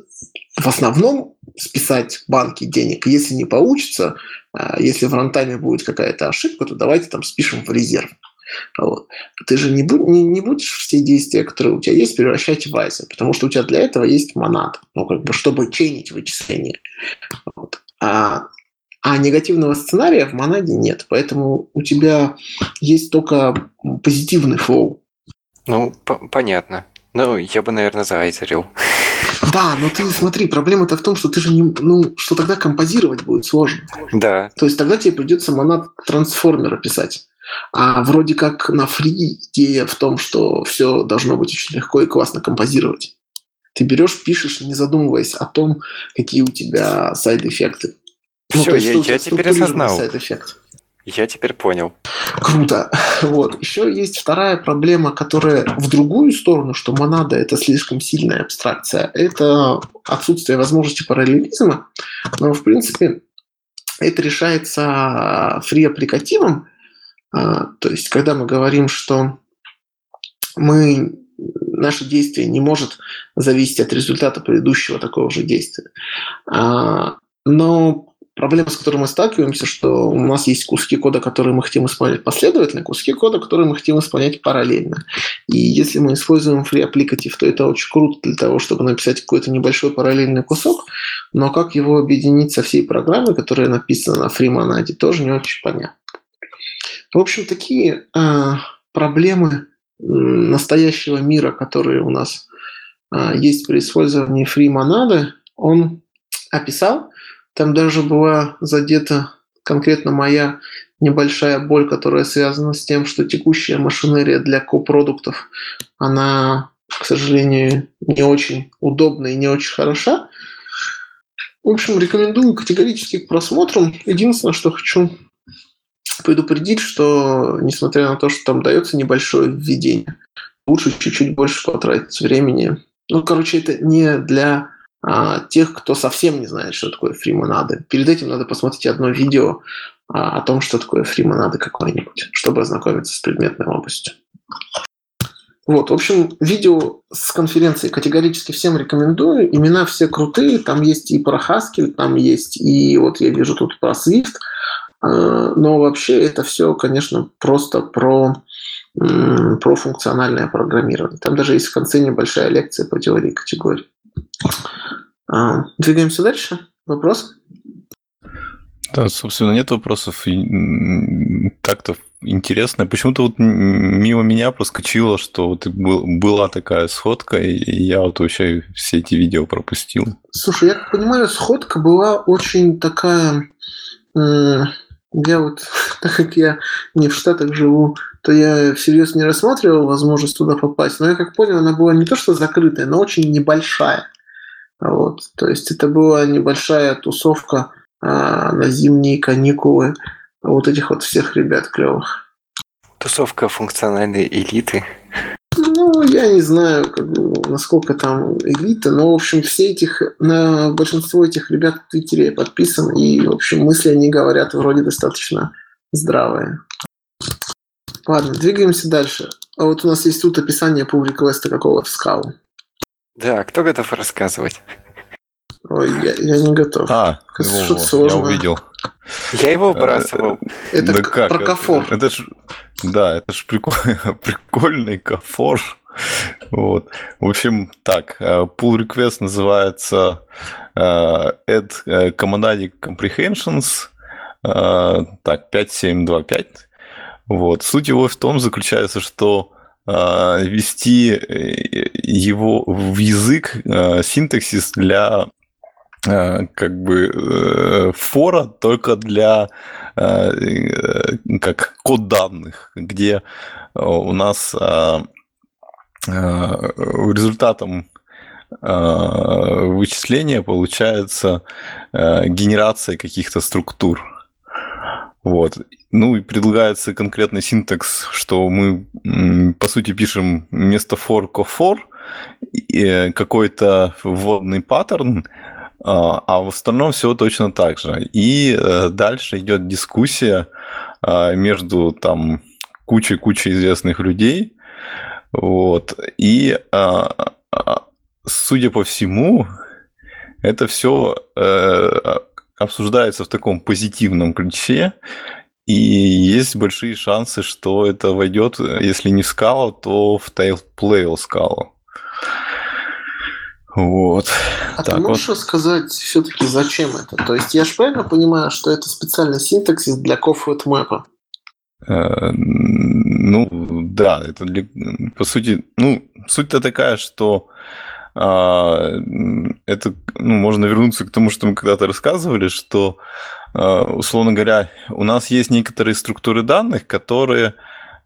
в основном списать банки денег. Если не получится, а, если в рантайме будет какая-то ошибка, то давайте там спишем в резерв. Вот. Ты же не, будь, не, не будешь все действия, которые у тебя есть, превращать в айсы, потому что у тебя для этого есть монад, ну, как бы, чтобы чейнить вычисления. Вот. А, а негативного сценария в монаде нет, поэтому у тебя есть только позитивный флоу. Ну, понятно. Ну, я бы, наверное, заайзерил. Да, но ты смотри, проблема-то в том, что ты же не, ну, что тогда композировать будет сложно. Да. То есть тогда тебе придется монад трансформера писать. А вроде как на фри идея в том, что все должно быть очень легко и классно композировать. Ты берешь, пишешь, не задумываясь о том, какие у тебя сайд-эффекты. Ну, все, я, я теперь осознал. Я теперь понял. Круто. Вот. Еще есть вторая проблема, которая в другую сторону, что монада – это слишком сильная абстракция. Это отсутствие возможности параллелизма. Но, в принципе, это решается фри-аппликативом, то есть, когда мы говорим, что мы, наше действие не может зависеть от результата предыдущего такого же действия. А, но проблема, с которой мы сталкиваемся, что у нас есть куски кода, которые мы хотим исполнять последовательно, куски кода, которые мы хотим исполнять параллельно. И если мы используем free applicative, то это очень круто для того, чтобы написать какой-то небольшой параллельный кусок, но как его объединить со всей программой, которая написана на FreeMonad, тоже не очень понятно. В общем, такие э, проблемы настоящего мира, которые у нас э, есть при использовании фри-монады, он описал. Там даже была задета конкретно моя небольшая боль, которая связана с тем, что текущая машинерия для копродуктов, она, к сожалению, не очень удобна и не очень хороша. В общем, рекомендую категорически к просмотру. Единственное, что хочу предупредить, что несмотря на то, что там дается небольшое введение, лучше чуть-чуть больше потратить времени. Ну, короче, это не для а, тех, кто совсем не знает, что такое фримонады. Перед этим надо посмотреть одно видео а, о том, что такое фримонады какое-нибудь, чтобы ознакомиться с предметной областью. Вот, в общем, видео с конференции категорически всем рекомендую. Имена все крутые, там есть и про Haskell, там есть и вот я вижу тут про Swift. Э, но вообще это все, конечно, просто про, про функциональное программирование. Там даже есть в конце небольшая лекция по теории категорий. А, двигаемся дальше. Вопрос? Да, собственно, нет вопросов. Так-то интересно. Почему-то вот мимо меня проскочило, что вот была такая сходка, и я вот вообще все эти видео пропустил. Слушай, я как понимаю, сходка была очень такая я вот, так как я не в Штатах живу, то я всерьез не рассматривал возможность туда попасть. Но я как понял, она была не то что закрытая, но очень небольшая. Вот. То есть это была небольшая тусовка а, на зимние каникулы вот этих вот всех ребят клевых. Тусовка функциональной элиты. Ну, я не знаю, как, насколько там элита, но, в общем, все этих, на большинство этих ребят в Твиттере подписан, и, в общем, мысли они говорят вроде достаточно здравые. Ладно, двигаемся дальше. А вот у нас есть тут описание pull реквеста какого-то скалу. Да, кто готов рассказывать? Ой, я, я не готов. А, его, я увидел. Я его выбрасывал. Это да как? про кафор. Это, это ж, да, это же прикол, прикольный кафор. Вот. В общем, так, э, pull request называется uh, add commandadic comprehensions, uh, так, 5725. Вот. Суть его в том заключается, что ввести его в язык синтаксис для Э, как бы э, фора только для э, как код данных, где у нас результатом вычисления получается генерация каких-то структур. Вот. Ну и предлагается конкретный синтекс, что мы, по сути, пишем вместо for for какой-то вводный паттерн, а, в остальном все точно так же. И э, дальше идет дискуссия между там кучей-кучей известных людей. Вот. И, а, судя по всему, это все э, обсуждается в таком позитивном ключе, и есть большие шансы, что это войдет, если не в скалу, то в Tailplay скалу. Вот. А так ты можешь вот. рассказать все-таки, зачем это? То есть я же правильно понимаю, что это специальный синтаксис для Cofwet мэпа? Э, ну, да, это по сути, ну, суть-то такая, что а, это, ну, можно вернуться к тому, что мы когда-то рассказывали, что, а, условно говоря, у нас есть некоторые структуры данных, которые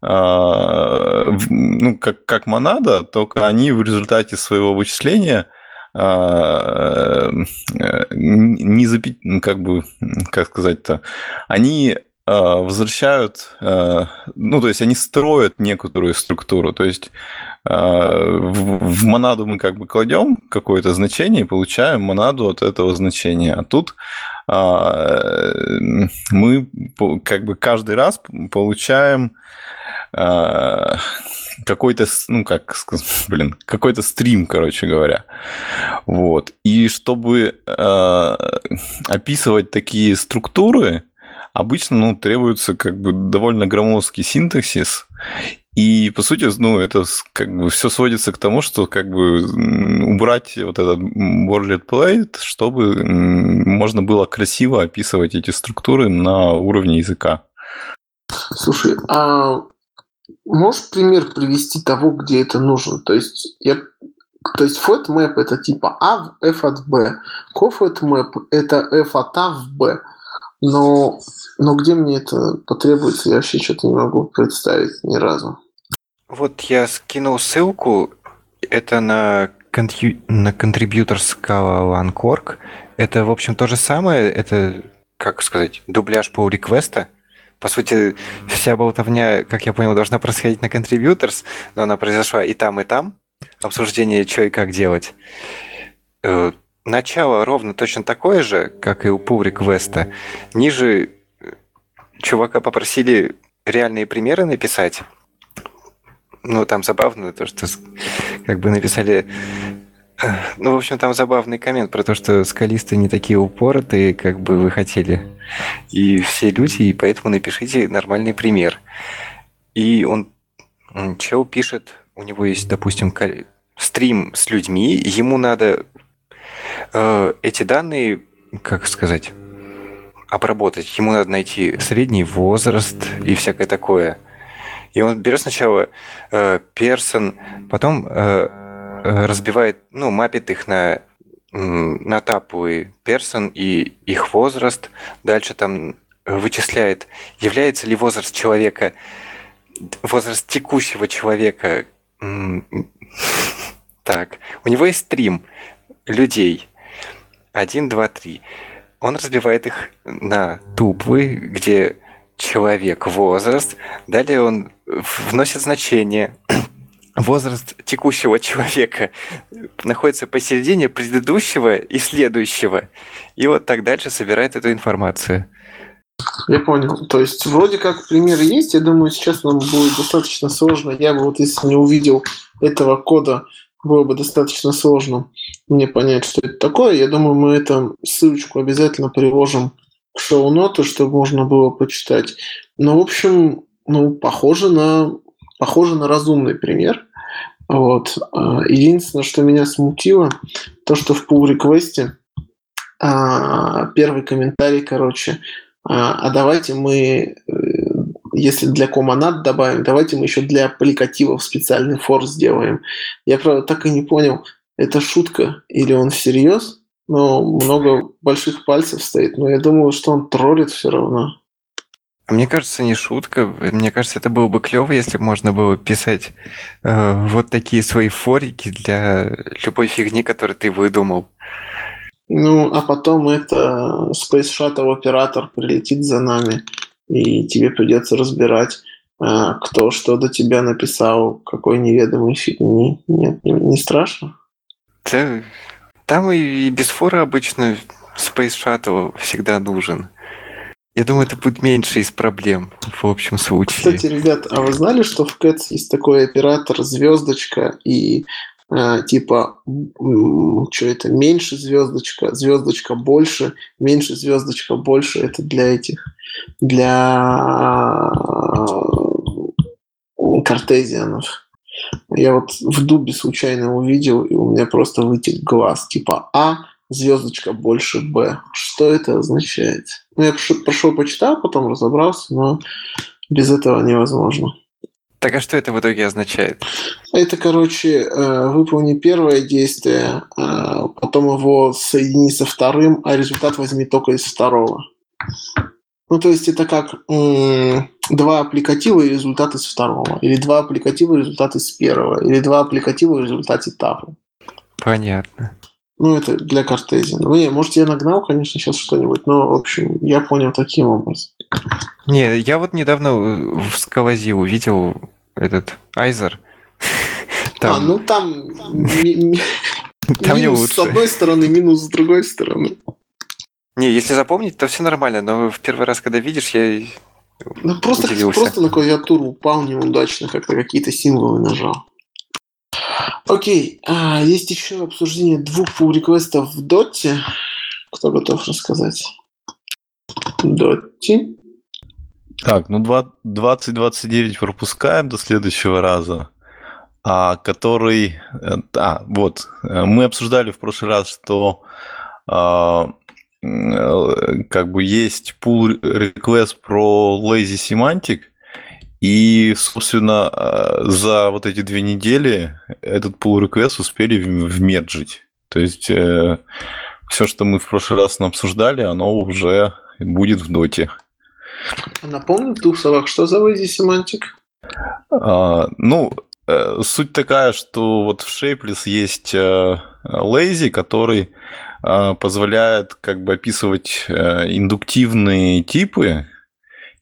а, ну, как, как монада, только они в результате своего вычисления а, э, не запи... Ну, как бы, как сказать-то, они возвращают, а, ну, то есть они строят некоторую структуру, то есть в монаду мы как бы кладем какое-то значение и получаем монаду от этого значения. А тут мы как бы каждый раз получаем какой-то, ну, как блин, какой-то стрим, короче говоря. Вот. И чтобы э, описывать такие структуры, обычно, ну, требуется как бы довольно громоздкий синтаксис, и, по сути, ну, это как бы все сводится к тому, что как бы убрать вот этот boilerplate, чтобы можно было красиво описывать эти структуры на уровне языка. Слушай, а Можешь пример привести того, где это нужно? То есть, я, то есть FATMAP это типа А в F от B, CoFATMAP это F от А в B. Но, но где мне это потребуется, я вообще что-то не могу представить ни разу. Вот я скинул ссылку, это на, контриб... на contributor Scala Langkorg. Это, в общем, то же самое, это, как сказать, дубляж по реквеста, по сути, вся болтовня, как я понял, должна происходить на Contributors, но она произошла и там, и там. Обсуждение, что и как делать. Э, начало ровно точно такое же, как и у pull request. Ниже э, чувака попросили реальные примеры написать. Ну, там забавно то, что как бы написали ну, в общем, там забавный коммент про то, что скалисты не такие упоротые, как бы вы хотели. И все люди, и поэтому напишите нормальный пример. И он, чел пишет, у него есть, допустим, стрим с людьми, ему надо э, эти данные, как сказать, обработать. Ему надо найти средний возраст и всякое такое. И он берет сначала э, персон, потом э, Э, разбивает, ну, мапит их на, на тапы персон и их возраст. Дальше там вычисляет, является ли возраст человека, возраст текущего человека. Так, у него есть стрим людей. Один, два, три. Он разбивает их на тупы, где человек, возраст. Далее он вносит значение возраст текущего человека находится посередине предыдущего и следующего. И вот так дальше собирает эту информацию. Я понял. То есть вроде как примеры есть. Я думаю, сейчас нам будет достаточно сложно. Я бы вот если не увидел этого кода, было бы достаточно сложно мне понять, что это такое. Я думаю, мы эту ссылочку обязательно приложим к шоу-ноту, чтобы можно было почитать. Но, в общем, ну, похоже на, похоже на разумный пример. Вот. А, единственное, что меня смутило, то, что в pull реквесте первый комментарий, короче, а, а давайте мы, э, если для комонад добавим, давайте мы еще для аппликативов специальный фор сделаем. Я, правда, так и не понял, это шутка или он всерьез, но много больших пальцев стоит, но я думаю, что он троллит все равно. Мне кажется, не шутка. Мне кажется, это было бы клево, если бы можно было писать э, вот такие свои форики для любой фигни, которую ты выдумал. Ну, а потом это Space Shuttle оператор прилетит за нами, и тебе придется разбирать, э, кто что до тебя написал, какой неведомый фигни. Нет, не, страшно? Да, там и без фора обычно Space Shuttle всегда нужен. Я думаю, это будет меньше из проблем в общем случае. Кстати, ребят, а вы знали, что в Cats есть такой оператор звездочка и типа что это меньше звездочка, звездочка больше, меньше звездочка больше это для этих для картезианов. Я вот в дубе случайно увидел, и у меня просто вытек глаз. Типа А звездочка больше Б. Что это означает? Ну, я прошел, почитал, потом разобрался, но без этого невозможно. Так а что это в итоге означает? Это, короче, э, выполни первое действие, э, потом его соедини со вторым, а результат возьми только из второго. Ну, то есть это как два аппликатива и результат из второго, или два аппликатива и результат из первого, или два аппликатива и результат этапа. Понятно. Ну, это для Картезия. Ну, не, может, я нагнал, конечно, сейчас что-нибудь, но, в общем, я понял таким образом. Не, я вот недавно в Скалази увидел этот Айзер. Там... А, ну там... Там не лучше. с одной стороны, минус с другой стороны. Не, если запомнить, то все нормально, но в первый раз, когда видишь, я ну, просто, удивился. просто на клавиатуру упал неудачно, как-то какие-то символы нажал. Окей, а, есть еще обсуждение двух pull реквестов в Доте. Кто готов рассказать? Доте. Так, ну 2029 пропускаем до следующего раза. А, который... Э, а, вот. Э, мы обсуждали в прошлый раз, что а, э, как бы есть pull request про lazy semantic, и, собственно, э, за вот эти две недели этот pull request успели вмерджить. То есть э, все, что мы в прошлый раз обсуждали, оно уже будет в доте. Напомню в двух словах, что за lazy semantic? А, ну, э, суть такая, что вот в Shapeless есть lazy, который позволяет как бы описывать индуктивные типы,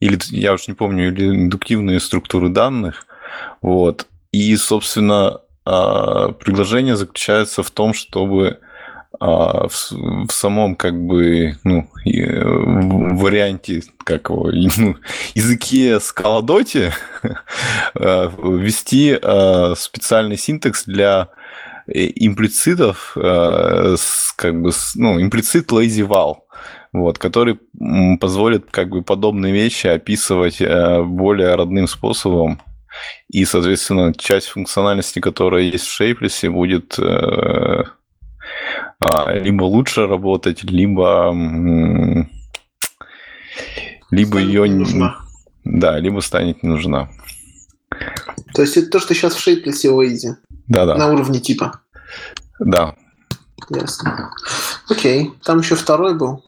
или я уж не помню, или индуктивные структуры данных. Вот. И, собственно, а, предложение заключается в том, чтобы а, в, самом как бы ну, варианте как его, ну, языке скаладоте а, ввести специальный синтекс для э, имплицитов, как бы, ну, имплицит lazy val вот, который позволит как бы подобные вещи описывать э, более родным способом. И, соответственно, часть функциональности, которая есть в Shapeless, будет э, а, либо лучше работать, либо либо станет ее не нужна. Да, либо станет не нужна. То есть это то, что сейчас в Shapeless Lazy? Да, да. На уровне типа? Да. Ясно. Окей. Там еще второй был.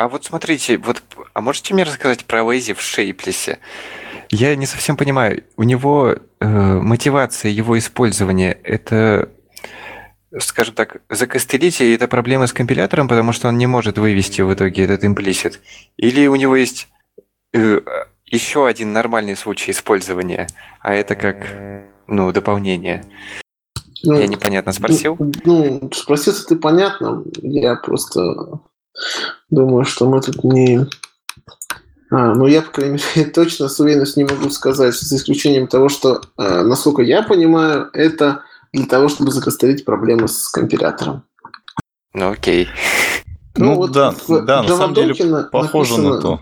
А вот смотрите, вот, а можете мне рассказать про Лейзи в Шейплесе? Я не совсем понимаю, у него э, мотивация его использования это, скажем так, закостылить, и это проблема с компилятором, потому что он не может вывести в итоге этот имплисит? Или у него есть э, еще один нормальный случай использования, а это как, ну, дополнение? Ну, я непонятно спросил. Ну, ну спросил ты понятно. Я просто Думаю, что мы тут не... А, ну, я, по крайней мере, точно с уверенностью не могу сказать, за исключением того, что, э, насколько я понимаю, это для того, чтобы закостылить проблемы с компилятором. Ну, окей. Ну, ну вот да, в да, на самом деле похоже написано, на то.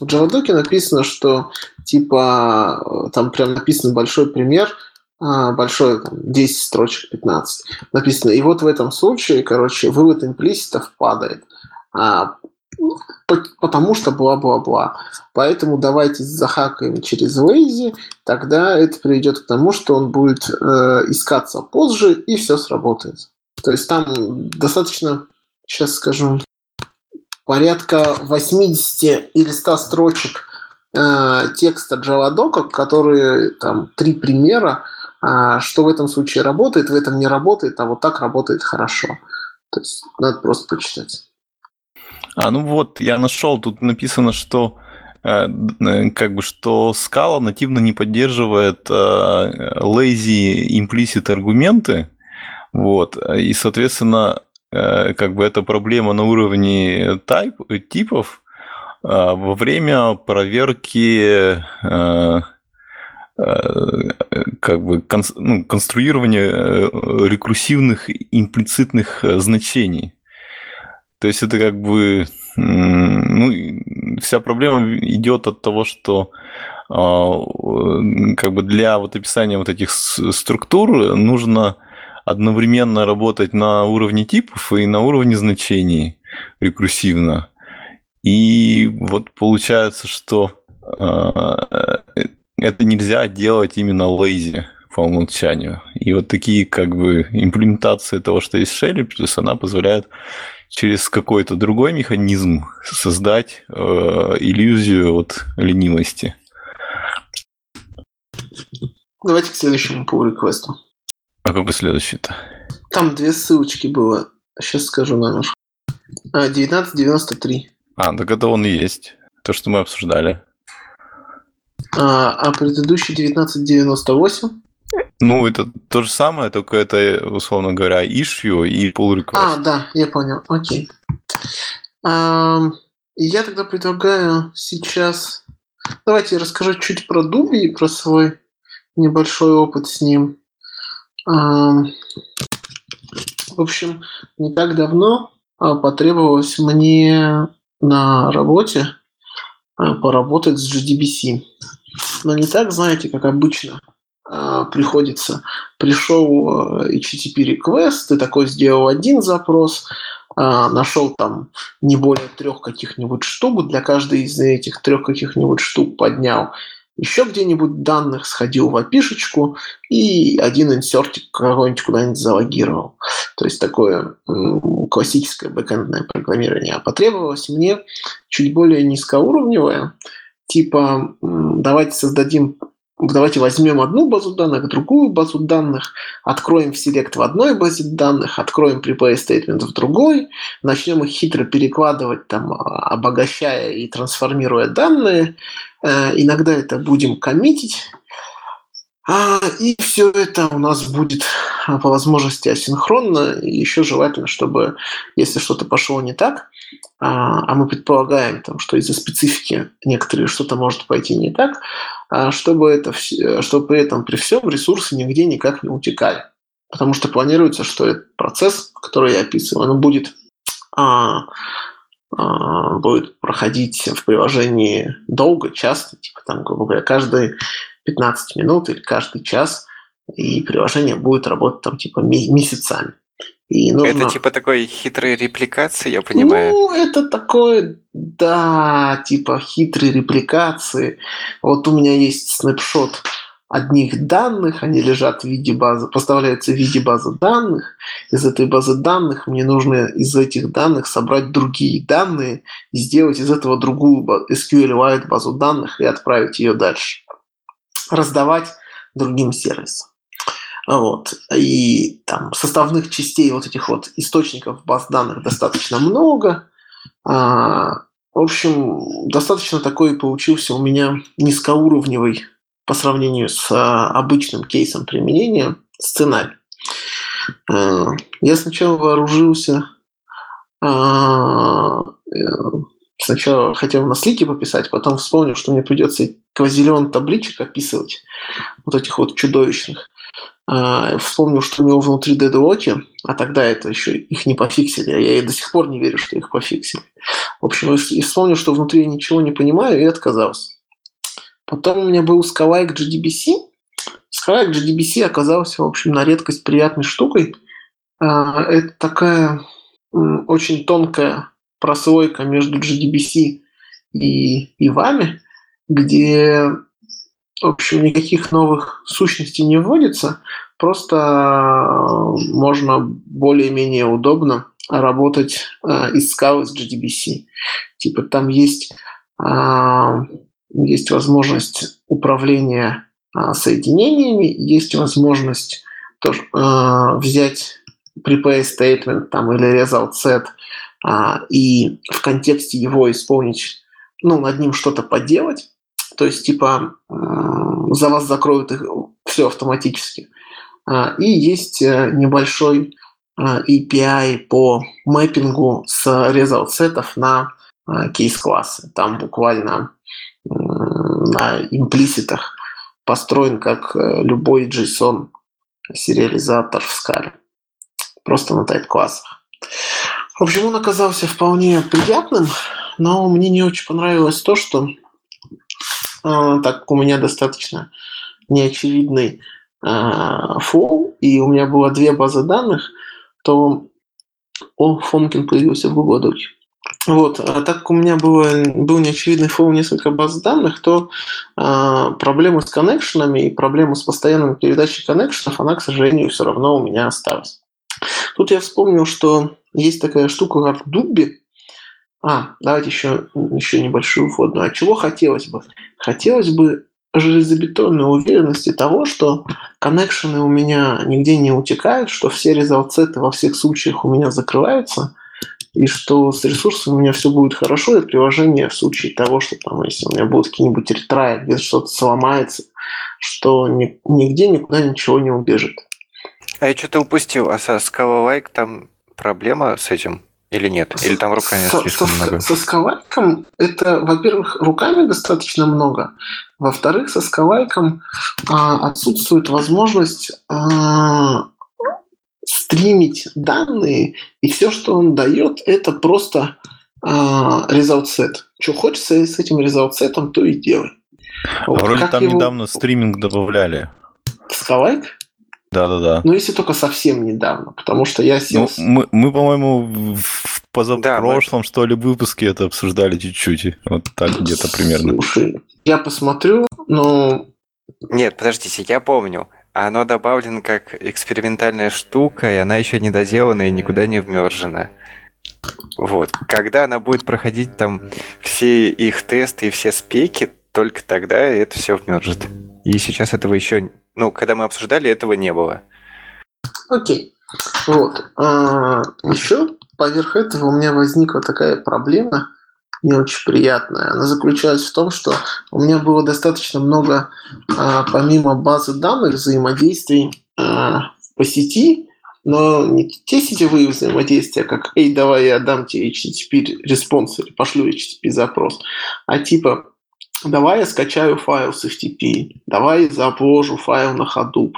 В Javadoc написано, что типа там прям написан большой пример, а, большой, там, 10 строчек, 15 написано. И вот в этом случае, короче, вывод имплиситов падает. А, потому что бла-бла-бла. Поэтому давайте захакаем через Lazy, тогда это приведет к тому, что он будет э, искаться позже, и все сработает. То есть там достаточно, сейчас скажу, порядка 80 или 100 строчек э, текста JavaDoc, которые там три примера, э, что в этом случае работает, в этом не работает, а вот так работает хорошо. То есть надо просто почитать. А, ну вот, я нашел, тут написано, что э, э, как бы что скала нативно не поддерживает э, lazy implicit аргументы, вот, и, соответственно, как бы это проблема на уровне type, типов во время проверки как бы ну, конструирования рекурсивных имплицитных значений. То есть это как бы ну, вся проблема идет от того, что а, как бы для вот описания вот этих структур нужно одновременно работать на уровне типов и на уровне значений рекурсивно. И вот получается, что а, это нельзя делать именно lazy по умолчанию. И вот такие как бы имплементации того, что есть в Shell, плюс она позволяет через какой-то другой механизм создать э, иллюзию от ленивости. Давайте к следующему pull реквесту. А какой следующий-то? Там две ссылочки было. Сейчас скажу номер. А, 1993. А, так это он и есть. То, что мы обсуждали. А, а предыдущий 1998? Ну, это то же самое, только это, условно говоря, issue и pull request. А, да, я понял, окей. А, я тогда предлагаю сейчас... Давайте я расскажу чуть про Дуби и про свой небольшой опыт с ним. В общем, не так давно а, потребовалось мне на работе а, поработать с GDBC. Но не так, знаете, как обычно – приходится, пришел э, HTTP request, ты такой сделал один запрос, а, нашел там не более трех каких-нибудь штук, для каждой из этих трех каких-нибудь штук поднял еще где-нибудь данных, сходил в опишечку и один инсертик какой-нибудь куда-нибудь залогировал. То есть такое классическое бэкэндное программирование. А потребовалось мне чуть более низкоуровневое, типа давайте создадим Давайте возьмем одну базу данных, другую базу данных, откроем Select в одной базе данных, откроем Prepare Statement в другой, начнем их хитро перекладывать, там, а, обогащая и трансформируя данные. Э, иногда это будем коммитить, а, и все это у нас будет а, по возможности асинхронно. Еще желательно, чтобы, если что-то пошло не так, а, мы предполагаем, там, что из-за специфики некоторые что-то может пойти не так, чтобы, это, чтобы при этом при всем ресурсы нигде никак не утекали. Потому что планируется, что этот процесс, который я описываю, он будет, а, а, будет проходить в приложении долго, часто, типа там, грубо говоря, каждые 15 минут или каждый час, и приложение будет работать там типа месяцами. И нужно... Это типа такой хитрой репликации, я понимаю. Ну, это такое, да, типа хитрой репликации. Вот у меня есть снапшот одних данных, они лежат в виде базы, поставляются в виде базы данных. Из этой базы данных мне нужно из этих данных собрать другие данные, сделать из этого другую SQL-wide базу данных и отправить ее дальше. Раздавать другим сервисам. Вот. И там составных частей вот этих вот источников баз данных достаточно много. А, в общем, достаточно такой получился у меня низкоуровневый по сравнению с а, обычным кейсом применения сценарий. А, я сначала вооружился а, э, Сначала хотел на слике пописать, потом вспомнил, что мне придется квазиллион табличек описывать, вот этих вот чудовищных. А, вспомнил, что у него внутри дедлоки, а тогда это еще их не пофиксили, а я и до сих пор не верю, что их пофиксили. В общем, и вспомнил, что внутри я ничего не понимаю, и отказался. Потом у меня был Skylake GDBC. Skylake GDBC оказался, в общем, на редкость приятной штукой. А, это такая очень тонкая прослойка между GDBC и, и вами, где в общем, никаких новых сущностей не вводится, просто э, можно более-менее удобно работать э, из скалы с GDBC. Типа там есть э, есть возможность управления соединениями, есть возможность тоже, взять prepare statement там, или result set и в контексте его исполнить, ну, над ним что-то поделать. То есть, типа, за вас закроют их все автоматически. И есть э, небольшой API по мэппингу с result на кейс-классы. Там буквально на имплиситах построен как э, любой JSON сериализатор в скале. Просто на тайп-классах. В общем, он оказался вполне приятным, но мне не очень понравилось то, что э, так как у меня достаточно неочевидный э, фол, и у меня было две базы данных, то о, Фомкин появился в Google Docs. Вот, а так как у меня было, был неочевидный фоу несколько баз данных, то э, проблему с коннекшенами и проблему с постоянной передачей коннекшенов, она, к сожалению, все равно у меня осталась. Тут я вспомнил, что есть такая штука, как Дубби. А, давайте еще, еще небольшую вводную. А чего хотелось бы? Хотелось бы железобетонной уверенности того, что коннекшены у меня нигде не утекают, что все результаты во всех случаях у меня закрываются – и что с ресурсами у меня все будет хорошо, и приложение в случае того, что там, если у меня будут какие-нибудь ретраи, где что-то сломается, что ни, нигде никуда ничего не убежит. А я что-то упустил, а со Scala-like там проблема с этим? Или нет? Или там руками со, слишком со, много? Со скалайком это, во-первых, руками достаточно много. Во-вторых, со скалайком а, отсутствует возможность а, стримить данные, и все, что он дает, это просто а, result set. Что хочется с этим result set, то и делай. А вот. вроде там его... недавно стриминг добавляли. Скалайк? Да-да-да. Ну, если только совсем недавно, потому что я сел... Ну, мы, мы, по-моему, в позапрошлом, да, мы... что ли, выпуске это обсуждали чуть-чуть. Вот так где-то примерно. Слушай, я посмотрю, но... Нет, подождите, я помню. Оно добавлено как экспериментальная штука, и она еще не доделана и никуда не вмержена. Вот. Когда она будет проходить там все их тесты и все спеки, только тогда это все вмержит. И сейчас этого еще... Ну, когда мы обсуждали, этого не было. Окей. Вот. А, еще поверх этого у меня возникла такая проблема, не очень приятная. Она заключалась в том, что у меня было достаточно много, а, помимо базы данных, взаимодействий а, по сети, но не те сетевые взаимодействия, как «Эй, давай я дам тебе HTTP response или пошлю HTTP запрос», а типа «Давай я скачаю файл с FTP», «Давай я заложу файл на Hadoop»,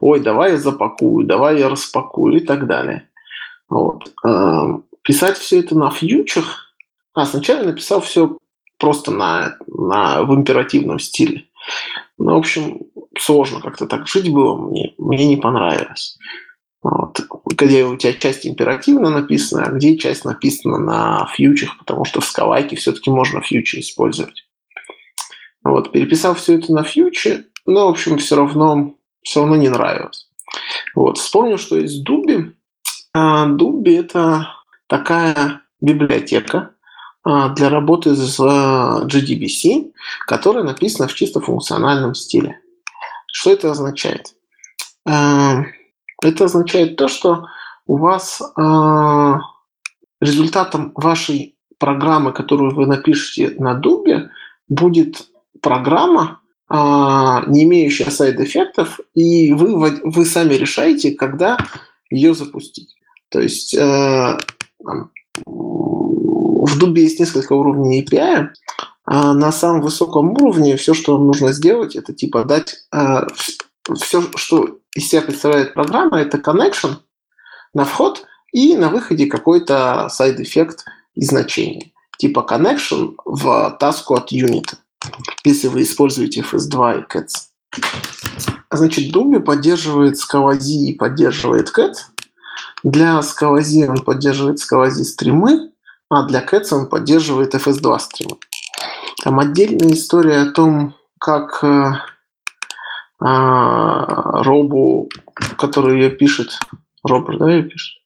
«Ой, давай я запакую», «Давай я распакую» и так далее. Вот. А, писать все это на фьючах – а сначала написал все просто на, на, в императивном стиле. Ну, в общем, сложно как-то так жить было, мне, мне не понравилось. Вот. Где у тебя часть императивно написана, а где часть написана на фьючах, потому что в скалайке все-таки можно фьючи использовать. Вот, переписал все это на фьючи, но, в общем, все равно, все равно не нравилось. Вот, вспомнил, что есть Дуби. А, Дуби – это такая библиотека, а, для работы с GDBC, которая написана в чисто функциональном стиле. Что это означает? А, это означает то, что у вас результатом вашей программы, которую вы напишете на Дубе, будет программа, не имеющая сайд-эффектов, и вы, вы сами решаете, когда ее запустить. То есть э, в Doobie есть несколько уровней API. А на самом высоком уровне все, что вам нужно сделать, это типа дать а, все, что из себя представляет программа, это connection на вход и на выходе какой-то сайд-эффект и значение. Типа connection в таску от юнита, если вы используете FS2 и CATS. Значит, Дуби поддерживает Scalaz и поддерживает CAT. Для Scalaz он поддерживает Scalaz стримы, а для Cats он поддерживает FS2 стримы. Там отдельная история о том, как э, э, Робу, который ее пишет, Роберт, да, пишет,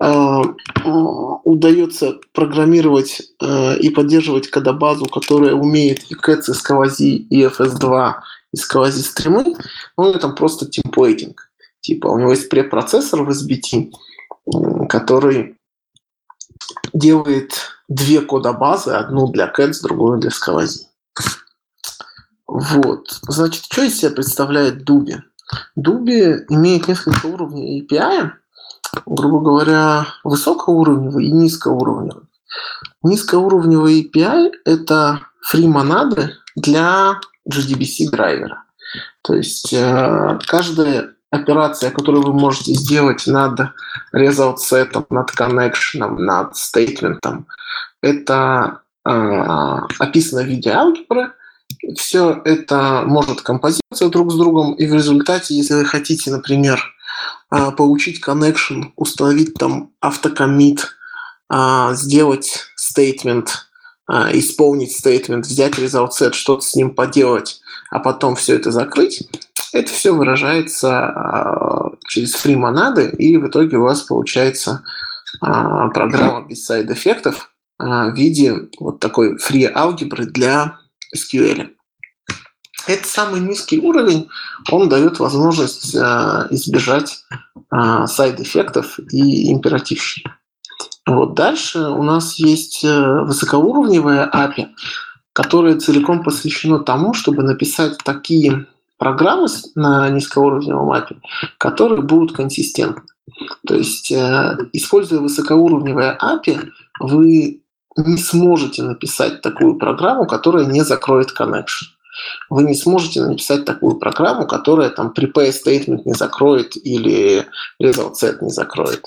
э, удается программировать э, и поддерживать кодобазу, которая умеет и CATS, и Scalaz, и FS2, и Scalaz стримы, он там просто темплейтинг. Типа у него есть препроцессор в SBT, который делает две кодобазы, одну для CATS, другую для Scalaz. Вот. Значит, что из себя представляет Дуби? Дуби имеет несколько уровней API, грубо говоря, высокоуровневый и низкоуровневый. Низкоуровневый API – это фри-монады для JDBC драйвера. То есть э, каждая операция, которую вы можете сделать над set, над connection, над statement, это э, описано в виде алгебры, все это может композироваться друг с другом, и в результате, если вы хотите, например, а, получить connection, установить там автокомит, а, сделать statement, а, исполнить statement, взять result set, что-то с ним поделать, а потом все это закрыть, это все выражается через free монады, и в итоге у вас получается программа без сайд-эффектов в виде вот такой free алгебры для SQL. Это самый низкий уровень, он дает возможность э, избежать э, сайд-эффектов и императивщины. Вот дальше у нас есть э, высокоуровневая API, которая целиком посвящена тому, чтобы написать такие программы на низкоуровневом API, которые будут консистентны. То есть, используя высокоуровневое API, вы не сможете написать такую программу, которая не закроет connection. Вы не сможете написать такую программу, которая там prepare statement не закроет или result set не закроет.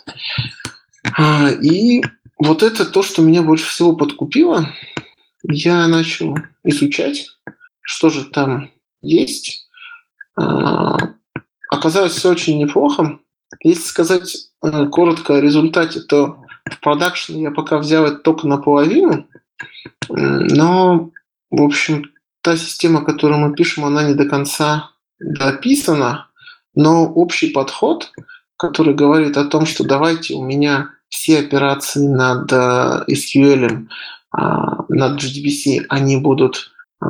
А, и вот это то, что меня больше всего подкупило. Я начал изучать, что же там есть. А, оказалось все очень неплохо. Если сказать э, коротко о результате, то в продакшн я пока взял это только наполовину, но, в общем, та система, которую мы пишем, она не до конца дописана, но общий подход, который говорит о том, что давайте у меня все операции над э, SQL, а, над JDBC, они будут а,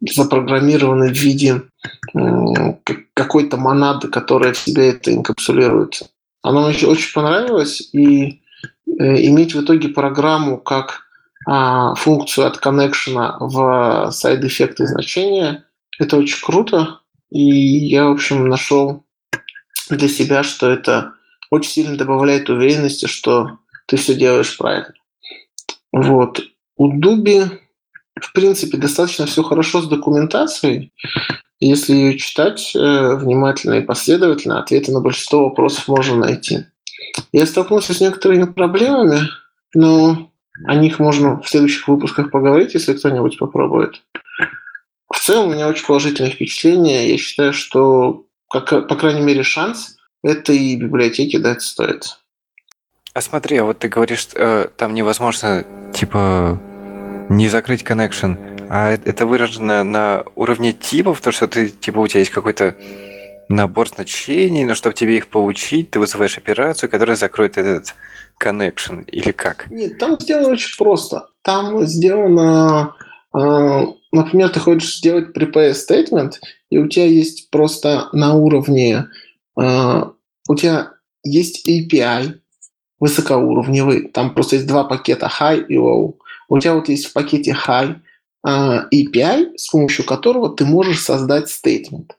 запрограммированы в виде какой-то монады, которая в себе это инкапсулирует. Оно мне очень понравилось, и э, иметь в итоге программу как а, функцию от коннекшена в сайд-эффекты значения. Это очень круто. И я, в общем, нашел для себя, что это очень сильно добавляет уверенности, что ты все делаешь правильно. Вот. У Дуби, в принципе, достаточно все хорошо с документацией. Если ее читать э, внимательно и последовательно, ответы на большинство вопросов можно найти. Я столкнулся с некоторыми проблемами, но о них можно в следующих выпусках поговорить, если кто-нибудь попробует. В целом у меня очень положительное впечатление. Я считаю, что, как, по крайней мере, шанс этой библиотеке дать стоит. А смотри, а вот ты говоришь, э, там невозможно, типа, не закрыть connection, а это выражено на уровне типов, то, что ты, типа, у тебя есть какой-то набор значений, но чтобы тебе их получить, ты вызываешь операцию, которая закроет этот connection или как? Нет, там сделано очень просто. Там сделано, э, например, ты хочешь сделать prepare statement, и у тебя есть просто на уровне, э, у тебя есть API высокоуровневый, там просто есть два пакета high и low. У тебя вот есть в пакете high э, API, с помощью которого ты можешь создать statement.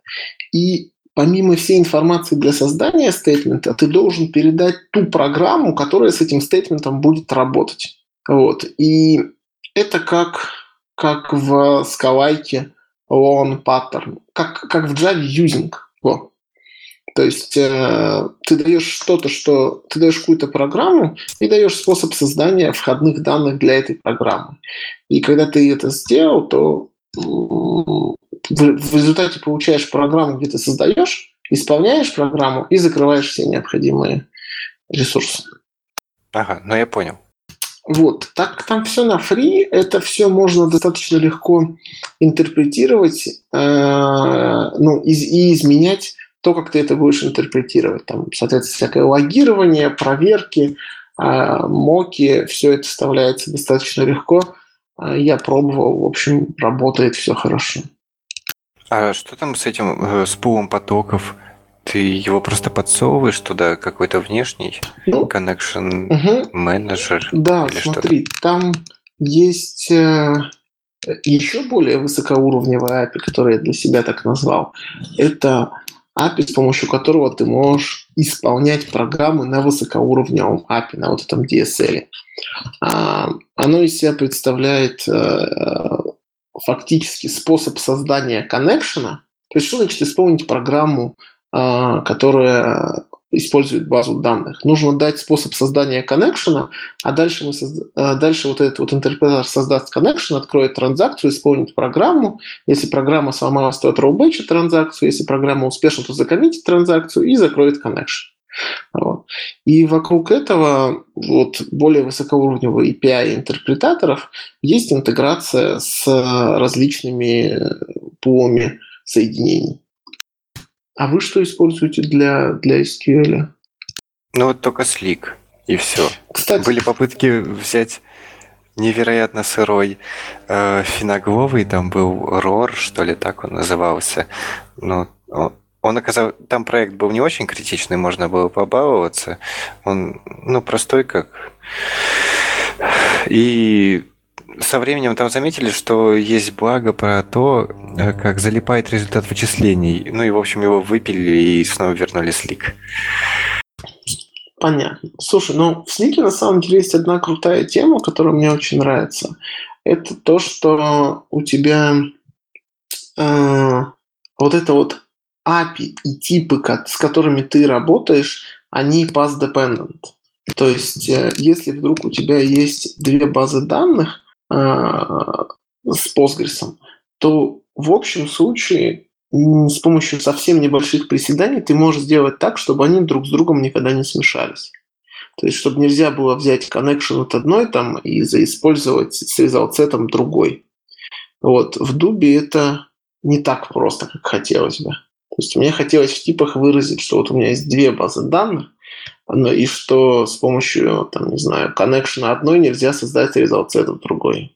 И помимо всей информации для создания стейтмента, ты должен передать ту программу, которая с этим стейтментом будет работать. Вот. И это как, как в скалайке long pattern, как, как в Java using. Вот. То есть э, ты даешь что-то, что ты даешь какую-то программу и даешь способ создания входных данных для этой программы. И когда ты это сделал, то в результате получаешь программу, где ты создаешь, исполняешь программу и закрываешь все необходимые ресурсы. Ага, ну я понял. Вот, так там все на фри, это все можно достаточно легко интерпретировать э, ну, и, и изменять то, как ты это будешь интерпретировать. Там, соответственно, всякое логирование, проверки, А Моки все это вставляется достаточно легко. А я пробовал, в общем, работает все хорошо. А что там с этим, э, с пулом потоков? Ты его просто подсовываешь туда, какой-то внешний ну, connection угу. менеджер? Да, смотри, там есть э, еще более высокоуровневый API, который я для себя так назвал. Это API, с помощью которого ты можешь исполнять программы на высокоуровневом API, на вот этом DSL. А, оно из себя представляет э, фактически способ создания коннекшена. То есть что значит исполнить программу, а, которая использует базу данных. Нужно дать способ создания коннекшена, а дальше, мы созда... А дальше вот этот вот интерпретатор создаст коннекшен, откроет транзакцию, исполнит программу. Если программа сломалась, то отрубечит транзакцию. Если программа успешна, то закоммитит транзакцию и закроет коннекшен. Вот. И вокруг этого вот более высокоуровневого API интерпретаторов есть интеграция с различными пулами соединений. А вы что используете для, для SQL? Ну вот только Slick, и все. Кстати, Были попытки взять невероятно сырой э, финогловый, там был ROR, что ли, так он назывался. Но он оказал, там проект был не очень критичный, можно было побаловаться. Он, ну, простой как. И со временем там заметили, что есть благо про то, э, как залипает результат вычислений. Ну и, в общем, его выпили и снова вернули слик. Понятно. Слушай, ну в слике на самом деле есть одна крутая тема, которая мне очень нравится. Это то, что у тебя э, вот это вот API и типы, с которыми ты работаешь, они path-dependent. То есть, э, если вдруг у тебя есть две базы данных, с Postgres, то в общем случае с помощью совсем небольших приседаний ты можешь сделать так, чтобы они друг с другом никогда не смешались. То есть, чтобы нельзя было взять connection от одной там и заиспользовать с результатом другой. Вот. В Дубе это не так просто, как хотелось бы. То есть мне хотелось в типах выразить, что вот у меня есть две базы данных, но и что с помощью, там, не знаю, коннекшена одной нельзя создать результат от другой.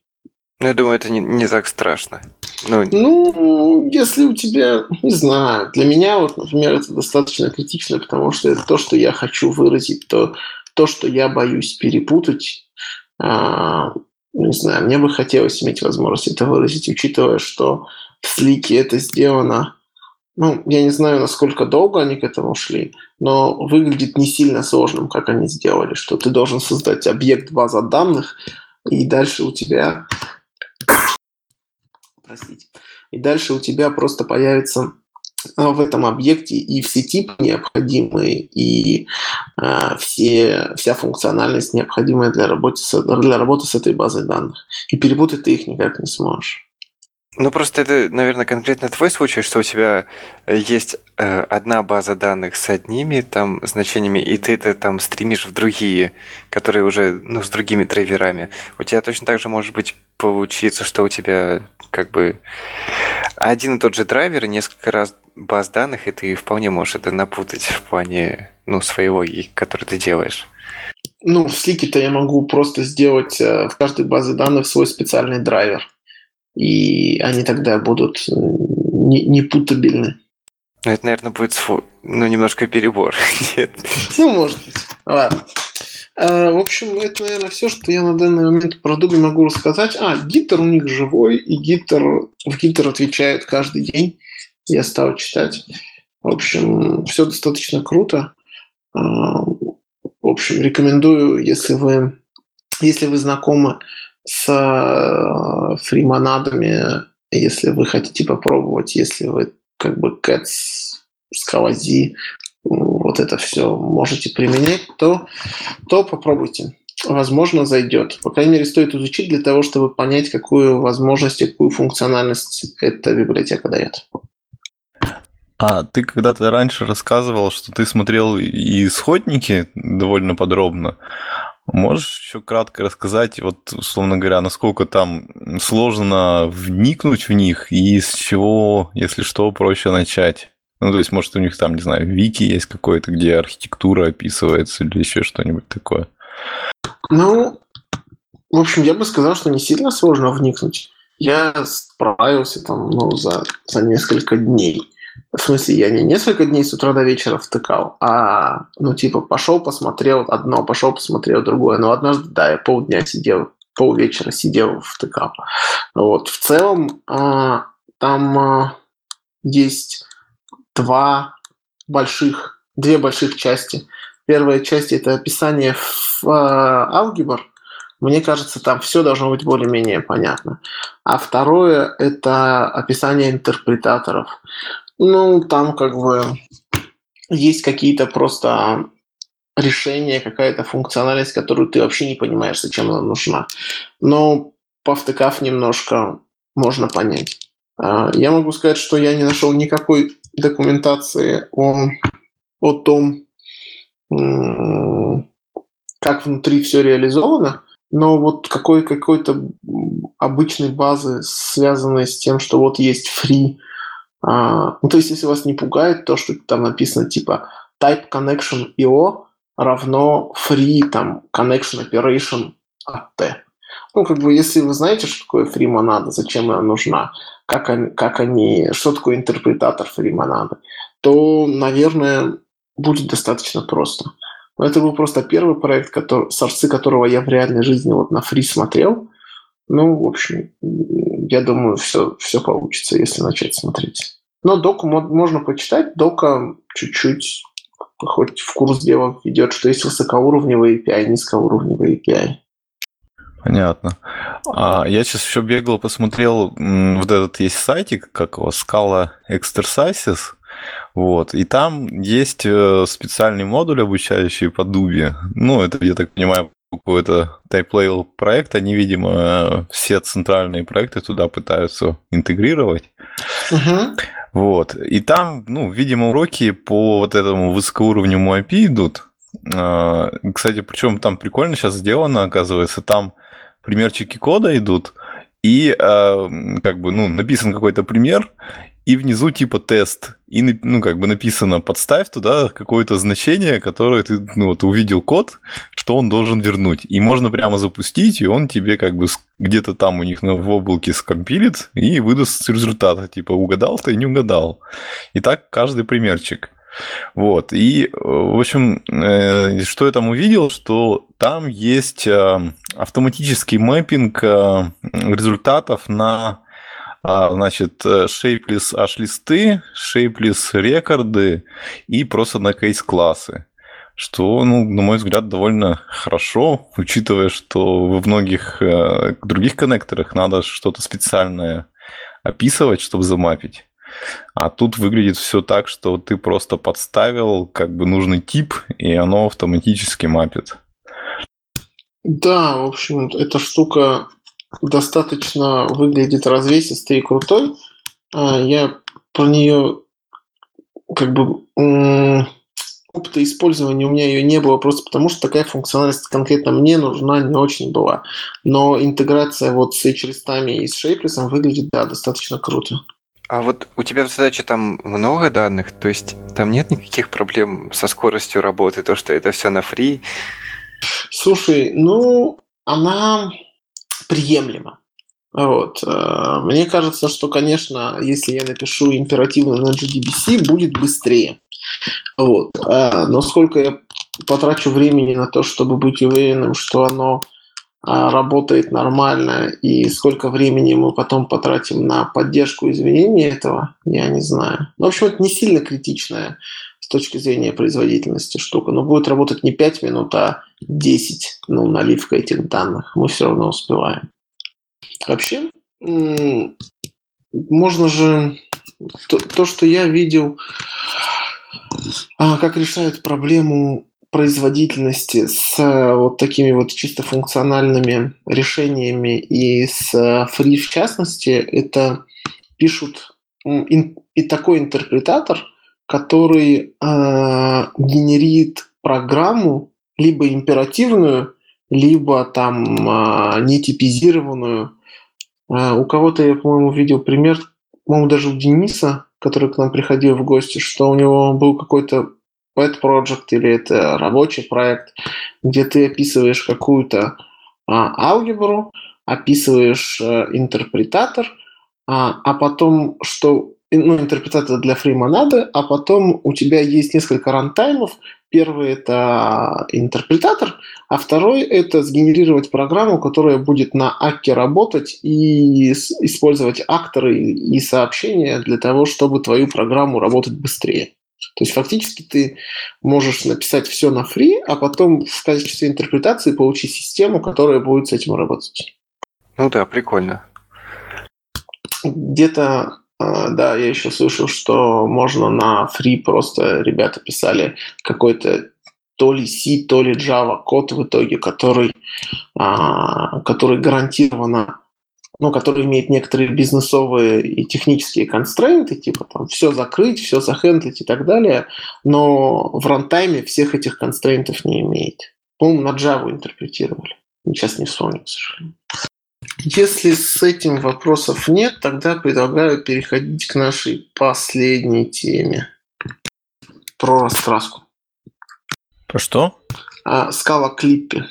Ну, я думаю, это не, не так страшно. Ну, ну, если у тебя, не знаю, для меня, вот, например, это достаточно критично, потому что это то, что я хочу выразить, то, то что я боюсь перепутать. А, не знаю, мне бы хотелось иметь возможность это выразить, учитывая, что в слике это сделано ну, я не знаю, насколько долго они к этому шли, но выглядит не сильно сложным, как они сделали, что ты должен создать объект база данных, и дальше у тебя... Простите. И дальше у тебя просто появится а, в этом объекте и все типы необходимые, и э, все, вся функциональность необходимая для работы, с, для работы с этой базой данных. И перепутать ты их никак не сможешь. Ну, просто это, наверное, конкретно твой случай, что у тебя э, есть э, одна база данных с одними там значениями, и ты это там стримишь в другие, которые уже, ну, с другими драйверами. У тебя точно так же может быть получиться, что у тебя как бы один и тот же драйвер, несколько раз баз данных, и ты вполне можешь это напутать в плане, ну, своей логики, которую ты делаешь. Ну, в слике-то я могу просто сделать э, в каждой базе данных свой специальный драйвер и они тогда будут э, не, не путабельны. Ну, это, наверное, будет ну, немножко перебор. Нет. Ну, может быть. Ладно. А, в общем, это, наверное, все, что я на данный момент про Дуби могу рассказать. А, Гиттер у них живой, и Гиттер, в Гиттер отвечает каждый день. Я стал читать. В общем, все достаточно круто. А, в общем, рекомендую, если вы, если вы знакомы с э, фримонадами, если вы хотите попробовать, если вы как бы Cats, Скалази, вот это все можете применять, то, то попробуйте. Возможно, зайдет. По крайней мере, стоит изучить для того, чтобы понять, какую возможность, какую функциональность эта библиотека дает. А ты когда-то раньше рассказывал, что ты смотрел и исходники довольно подробно. Можешь еще кратко рассказать, вот, условно говоря, насколько там сложно вникнуть в них и с чего, если что, проще начать? Ну, то есть, может, у них там, не знаю, вики есть какой-то, где архитектура описывается или еще что-нибудь такое? Ну, в общем, я бы сказал, что не сильно сложно вникнуть. Я справился там, ну, за, за несколько дней. В смысле, я не несколько дней с утра до вечера втыкал, а, ну, типа, пошел, посмотрел одно, пошел, посмотрел другое. Но однажды, да, я полдня сидел, полвечера сидел, втыкал. Вот. В целом, а, там а, есть два больших, две больших части. Первая часть – это описание в а, алгебр, мне кажется, там все должно быть более-менее понятно. А второе – это описание интерпретаторов. Ну, там как бы есть какие-то просто решения, какая-то функциональность, которую ты вообще не понимаешь, зачем она нужна. Но повтыкав немножко, можно понять. А, я могу сказать, что я не нашел никакой документации о, о том, как внутри все реализовано, но вот какой, какой-то обычной базы, связанной с тем, что вот есть free. А, ну, то есть, если вас не пугает то, что там написано типа type connection IO равно free там connection operation от T. Ну, как бы, если вы знаете, что такое free монада, зачем она нужна, как они, как они, что такое интерпретатор free монады, то, наверное, будет достаточно просто. Но это был просто первый проект, который, сорцы которого я в реальной жизни вот на фри смотрел. Ну, в общем, я думаю, все, все получится, если начать смотреть. Но доку можно почитать. Дока чуть-чуть хоть в курс дела ведет, что есть высокоуровневый API, низкоуровневый API. Понятно. А я сейчас еще бегал, посмотрел, вот этот есть сайтик, как его, Scala Exercises. Вот. И там есть э, специальный модуль, обучающий по Дубе. Ну, это, я так понимаю, какой-то type проект. Они, видимо, все центральные проекты туда пытаются интегрировать. Uh-huh. Вот. И там, ну, видимо, уроки по вот этому высокоуровневому API идут. А, кстати, причем там прикольно сейчас сделано, оказывается, там примерчики кода идут, и э, как бы, ну, написан какой-то пример, и внизу типа тест, и ну как бы написано подставь туда какое-то значение, которое ты ну вот увидел код, что он должен вернуть, и можно прямо запустить, и он тебе как бы где-то там у них в облаке скомпилит и выдаст результат, типа угадал ты, не угадал. И так каждый примерчик. Вот. И, в общем, э, что я там увидел, что там есть э, автоматический мэппинг э, результатов на а, значит, shapeless H-листы, shapeless рекорды и просто на кейс-классы. Что, ну, на мой взгляд, довольно хорошо, учитывая, что во многих других коннекторах надо что-то специальное описывать, чтобы замапить. А тут выглядит все так, что ты просто подставил как бы нужный тип, и оно автоматически мапит. Да, в общем, эта штука достаточно выглядит развесистой и крутой. А, я про нее как бы опыта использования у меня ее не было просто потому, что такая функциональность конкретно мне нужна не очень была. Но интеграция вот с H-листами и с Shapeless выглядит, да, достаточно круто. А вот у тебя в задаче там много данных, то есть там нет никаких проблем со скоростью работы, то, что это все на фри? Слушай, ну, она приемлемо. Вот. Э, мне кажется, что, конечно, если я напишу императивно на GDBC, будет быстрее. Вот. Э, но сколько я потрачу времени на то, чтобы быть уверенным, что оно работает нормально, и сколько времени мы потом потратим на поддержку изменения этого, я не знаю. Ну, в общем, это не сильно критичная с точки зрения производительности штука, но будет работать не 5 минут, а 10, ну, наливка этих данных. Мы все равно успеваем. Вообще, можно же... То, то что я видел, а, как решают проблему производительности с вот такими вот чисто функциональными решениями и с free в частности, это пишут и такой интерпретатор, который э, генерит программу либо императивную, либо там э, нетипизированную. Э, у кого-то я, по-моему, видел пример, по-моему, даже у Дениса, который к нам приходил в гости, что у него был какой-то pet project или это рабочий проект, где ты описываешь какую-то а, алгебру, описываешь а, интерпретатор, а, а потом, что ну, интерпретатор для фримонады, а потом у тебя есть несколько рантаймов. Первый – это интерпретатор, а второй – это сгенерировать программу, которая будет на акке работать и использовать акторы и сообщения для того, чтобы твою программу работать быстрее. То есть фактически ты можешь написать все на фри, а потом в качестве интерпретации получить систему, которая будет с этим работать. Ну да, прикольно. Где-то а, да, я еще слышал, что можно на free просто ребята писали какой-то то ли C, то ли Java код в итоге, который, а, который гарантированно, ну, который имеет некоторые бизнесовые и технические констрейнты, типа там все закрыть, все захендлить и так далее, но в рантайме всех этих констрейнтов не имеет. По-моему, на Java интерпретировали. Сейчас не вспомню, к сожалению. Если с этим вопросов нет, тогда предлагаю переходить к нашей последней теме. Про раскраску. Про что? А, скала клиппи.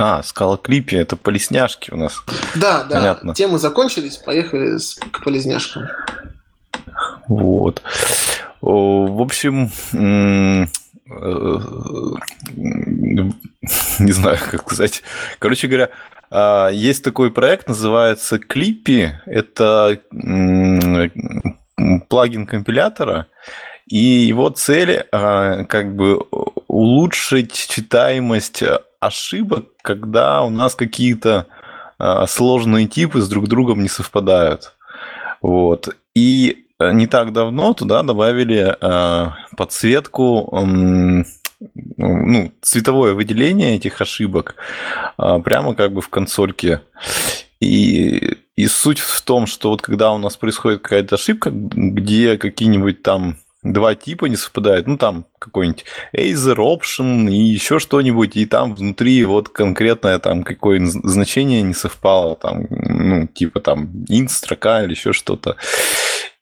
А, скала клиппи, это полесняшки у нас. Да, да. Понятно. Темы закончились, поехали к полезняшкам. Вот. В общем, э, не знаю, как сказать. Короче говоря, а, есть такой проект, называется Clippy. Это плагин компилятора. И его цель а, как бы улучшить читаемость ошибок, когда у нас какие-то а, сложные типы с друг другом не совпадают. Вот. И не так давно туда добавили подсветку ну, цветовое выделение этих ошибок а, прямо как бы в консольке. И, и суть в том, что вот когда у нас происходит какая-то ошибка, где какие-нибудь там два типа не совпадают, ну там какой-нибудь Acer Option и еще что-нибудь, и там внутри вот конкретное там какое значение не совпало, там, ну, типа там int строка или еще что-то.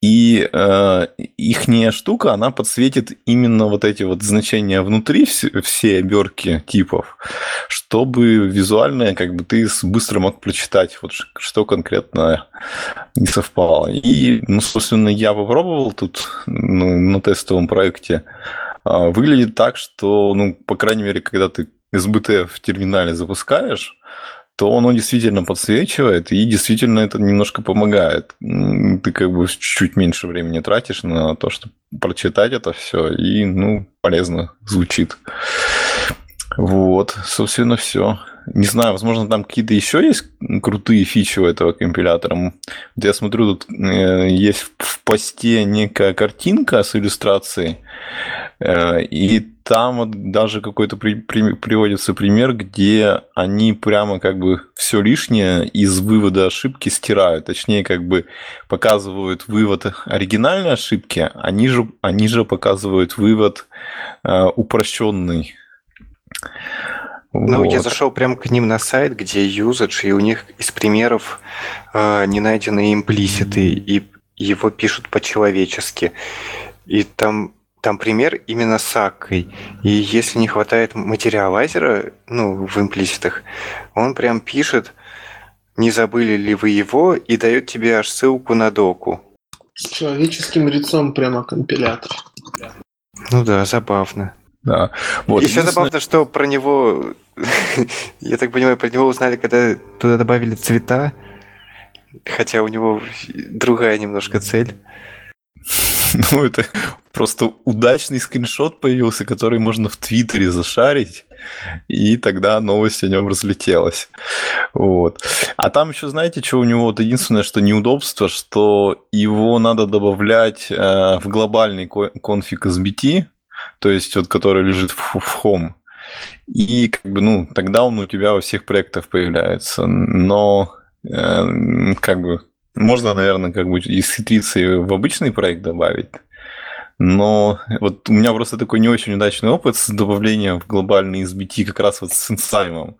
И э, ихняя штука, она подсветит именно вот эти вот значения внутри, все, все оберки типов, чтобы визуально как бы ты быстро мог прочитать, вот что конкретно не совпало. И, ну, собственно, я попробовал тут ну, на тестовом проекте. А, выглядит так, что, ну, по крайней мере, когда ты SBT в терминале запускаешь, то оно действительно подсвечивает, и действительно это немножко помогает. Ты как бы чуть меньше времени тратишь на то, чтобы прочитать это все, и, ну, полезно звучит. Вот, собственно, все. Не знаю, возможно, там какие-то еще есть крутые фичи у этого компилятора. Вот я смотрю, тут э, есть в посте некая картинка с иллюстрацией, э, и там вот даже какой-то при, при, приводится пример, где они прямо как бы все лишнее из вывода ошибки стирают. Точнее, как бы показывают вывод оригинальной ошибки, они же, они же показывают вывод э, упрощенный. Ну, вот. я зашел прямо к ним на сайт, где юзадж, и у них из примеров э, не найдены имплиситы, и его пишут по-человечески. И там, там пример именно с аккой. И если не хватает материалайзера, ну, в имплиситах, он прям пишет, не забыли ли вы его, и дает тебе аж ссылку на доку. С человеческим лицом прямо компилятор. Ну да, забавно. Да. Вот, Еще забавно, что про него, я так понимаю, про него узнали, когда туда добавили цвета, хотя у него другая немножко цель. Ну, это просто удачный скриншот появился, который можно в Твиттере зашарить, и тогда новость о нем разлетелась. Вот. А там еще, знаете, что у него вот единственное, что неудобство, что его надо добавлять э, в глобальный конфиг SBT, то есть вот который лежит в, в Home. И как бы, ну, тогда он у тебя во всех проектах появляется. Но э, как бы можно, наверное, как бы исхитриться и в обычный проект добавить. Но вот у меня просто такой не очень удачный опыт с добавлением в глобальный SBT как раз вот с инсаймом.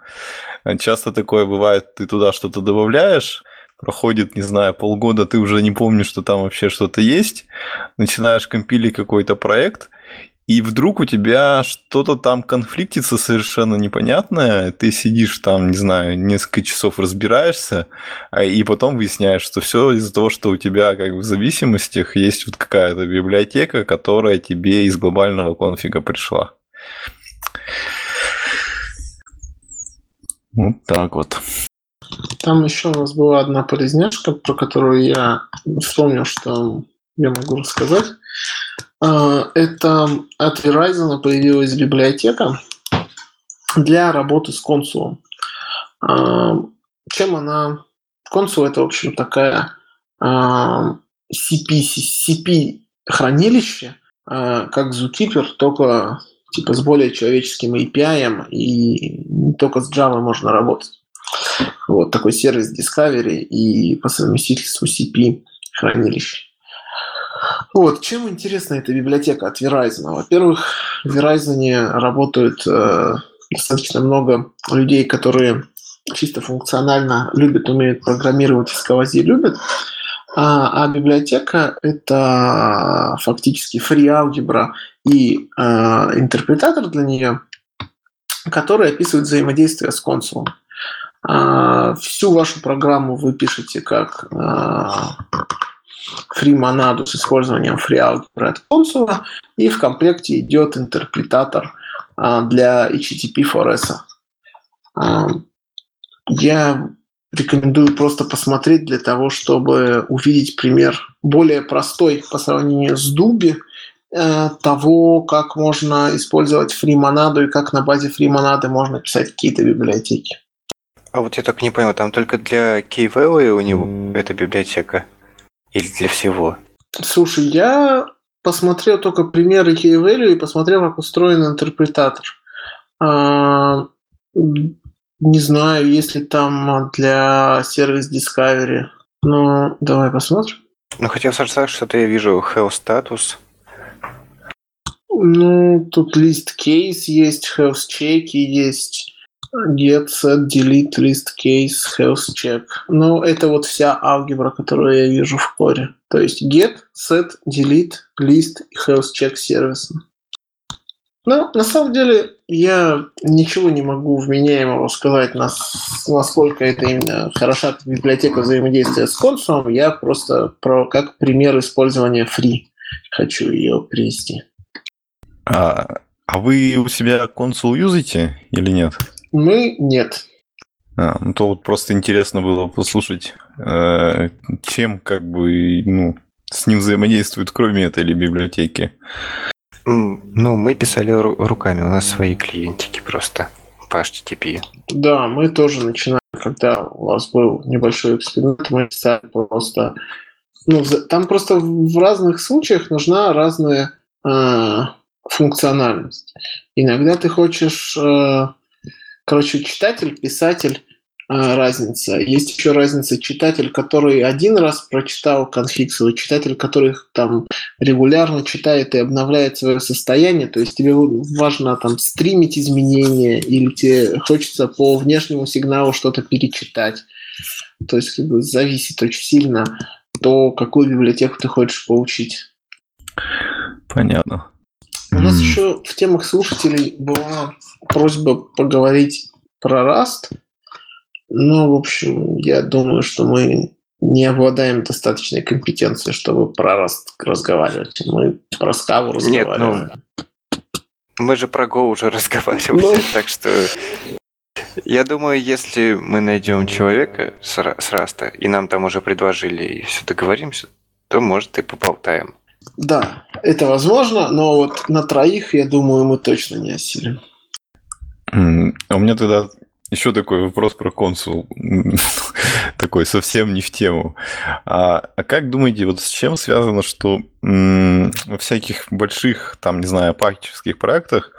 Часто такое бывает, ты туда что-то добавляешь, проходит, не знаю, полгода, ты уже не помнишь, что там вообще что-то есть, начинаешь компилить какой-то проект, и вдруг у тебя что-то там конфликтится совершенно непонятное, ты сидишь там, не знаю, несколько часов разбираешься, а, и потом выясняешь, что все из-за того, что у тебя как бы в зависимостях есть вот какая-то библиотека, которая тебе из глобального конфига пришла. Вот так вот. Там еще у нас была одна полезняшка, про которую я вспомнил, что я могу рассказать. А, это от Verizon появилась библиотека для работы с консулом. А, чем она... Консул это, в общем, такая CP, CP хранилище, как Zookeeper, только типа с более человеческим API и не только с Java можно работать. Вот такой сервис Discovery и по совместительству CP хранилище. Вот, чем интересна эта библиотека от Verizon? Во-первых, в Verizon работают э, достаточно много людей, которые чисто функционально любят, умеют программировать, исковази любят. А, а библиотека – это фактически free алгебра и э, интерпретатор для нее, который описывает взаимодействие с консулом. А, всю вашу программу вы пишете как а, фри-монаду с использованием FreeAlgebra от консула, и в комплекте идет интерпретатор а, для HTTP4S. Я рекомендую просто посмотреть для того, чтобы увидеть пример более простой по сравнению с Дуби, э, того, как можно использовать фримонаду и как на базе фримонады можно писать какие-то библиотеки. А вот я так не понял, там только для Key у него эта библиотека? Или для всего? Слушай, я посмотрел только примеры Key и посмотрел, как устроен интерпретатор. А, не знаю, есть ли там для сервис Discovery. Ну, давай посмотрим. Ну, хотел сказать, что-то я вижу health status. Ну, тут лист кейс есть, health чеки есть get, set, delete, list, case, health check. Ну, это вот вся алгебра, которую я вижу в коре. То есть get, set, delete, list и health check сервисы. Ну, на самом деле, я ничего не могу вменяемого сказать, насколько это именно хороша библиотека взаимодействия с консулом. Я просто про как пример использования free хочу ее привести. А, а вы у себя консул юзаете или нет? Мы нет. А, ну то вот просто интересно было послушать, э, чем как бы ну, с ним взаимодействует, кроме этой или библиотеки. Ну, мы писали руками, у нас свои клиентики просто по HTTP. Да, мы тоже начинали, когда у вас был небольшой эксперимент, мы писали просто... Ну, там просто в разных случаях нужна разная э, функциональность. Иногда ты хочешь э, Короче, читатель, писатель а, разница. Есть еще разница читатель, который один раз прочитал конфиг свой, читатель, который там регулярно читает и обновляет свое состояние. То есть тебе важно там стримить изменения или тебе хочется по внешнему сигналу что-то перечитать. То есть как бы, зависит очень сильно то, какую библиотеку ты хочешь получить. Понятно. У нас еще в темах слушателей была просьба поговорить про Rust. Ну, в общем, я думаю, что мы не обладаем достаточной компетенцией, чтобы про Rust разговаривать. Мы про Scala разговариваем. Нет, ну, мы же про Go уже разговаривали, ну... так что я думаю, если мы найдем человека с, с Раста, и нам там уже предложили, и все договоримся, то, может, и поболтаем. Да, это возможно, но вот на троих, я думаю, мы точно не осилим. А у меня тогда еще такой вопрос про консул. такой совсем не в тему. А, а как думаете, вот с чем связано, что м- во всяких больших, там, не знаю, пакетических проектах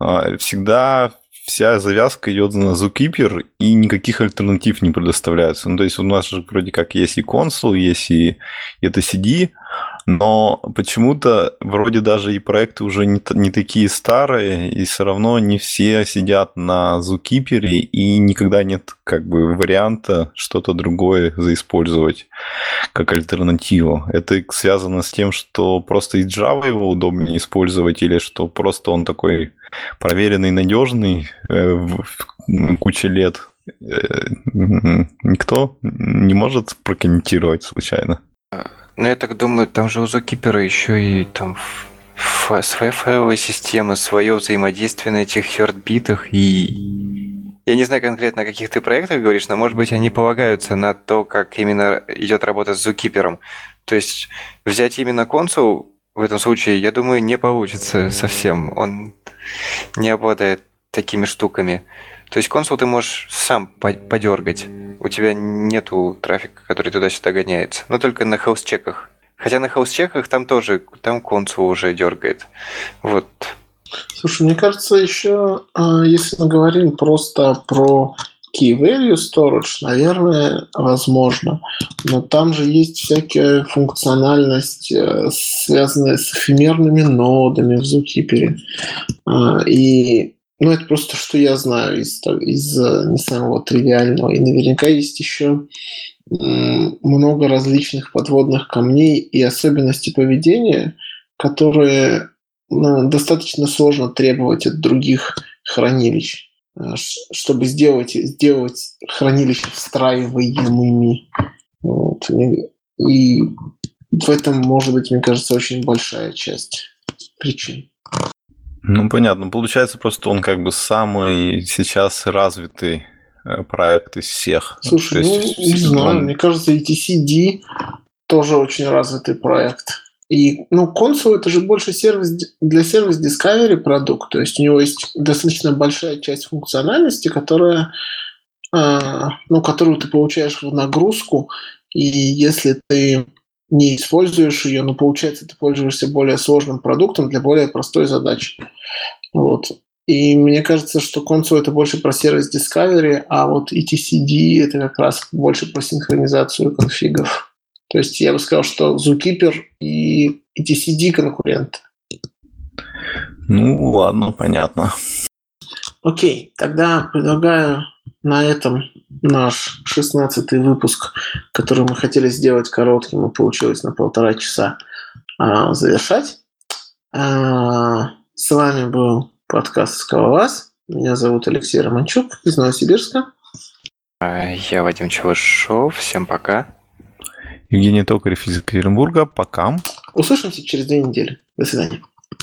а, всегда вся завязка идет на Zookeeper, и никаких альтернатив не предоставляется. Ну, то есть у нас же вроде как есть и консул, есть и это CD, Но почему-то вроде даже и проекты уже не, не такие старые, и все равно не все сидят на Zookeeper, и никогда нет как бы варианта что-то другое заиспользовать как альтернативу. Это связано с тем, что просто из Java его удобнее использовать, или что просто он такой проверенный, надежный э, куча лет. Э, никто не может прокомментировать случайно. Ну, я так думаю, там же у Zookeeper еще и там своя файловая система, свое взаимодействие на этих хертбитах и... Я не знаю конкретно, о каких ты проектах говоришь, но, может быть, они полагаются на то, как именно идет работа с Zookeeper. То есть взять именно консул в этом случае, я думаю, не получится совсем. Он не обладает такими штуками. То есть консул ты можешь сам подергать. У тебя нету трафика, который туда-сюда гоняется. Но только на хаус-чеках. Хотя на хаус-чеках там тоже, там консул уже дергает. Вот. Слушай, мне кажется, еще, а, если мы говорим просто про key value storage, наверное, возможно. Но там же есть всякая функциональность, э, связанная с эфемерными нодами в Zookeeper. А, и ну, это просто что я знаю из, из э, не самого тривиального. И наверняка есть еще много различных подводных камней и особенностей поведения, которые ну, достаточно сложно требовать от других хранилищ, э, чтобы сделать, сделать хранилища встраиваемыми. Вот. И в этом может быть, мне кажется, очень большая часть причин. Ну, понятно. Получается, просто он как бы самый сейчас развитый э, проект из всех. Слушай, ну, есть, не знаю, он... мне кажется, ETCD тоже очень развитый проект. И, ну, Console это же больше сервис для сервис Discovery продукт, то есть у него есть достаточно большая часть функциональности, которая, э, ну, которую ты получаешь в нагрузку, и если ты не используешь ее, но получается ты пользуешься более сложным продуктом для более простой задачи. Вот. И мне кажется, что консоль это больше про сервис Discovery, а вот etcd это как раз больше про синхронизацию конфигов. То есть я бы сказал, что Zookeeper и etcd конкуренты. Ну, ладно, понятно. Окей, тогда предлагаю на этом наш шестнадцатый выпуск, который мы хотели сделать коротким, и получилось на полтора часа, а, завершать. А, с вами был подкаст «Скалолаз». Меня зовут Алексей Романчук из Новосибирска. А, я Вадим Челышов. Всем пока. Евгений Токарев из Екатеринбурга. Пока. Услышимся через две недели. До свидания.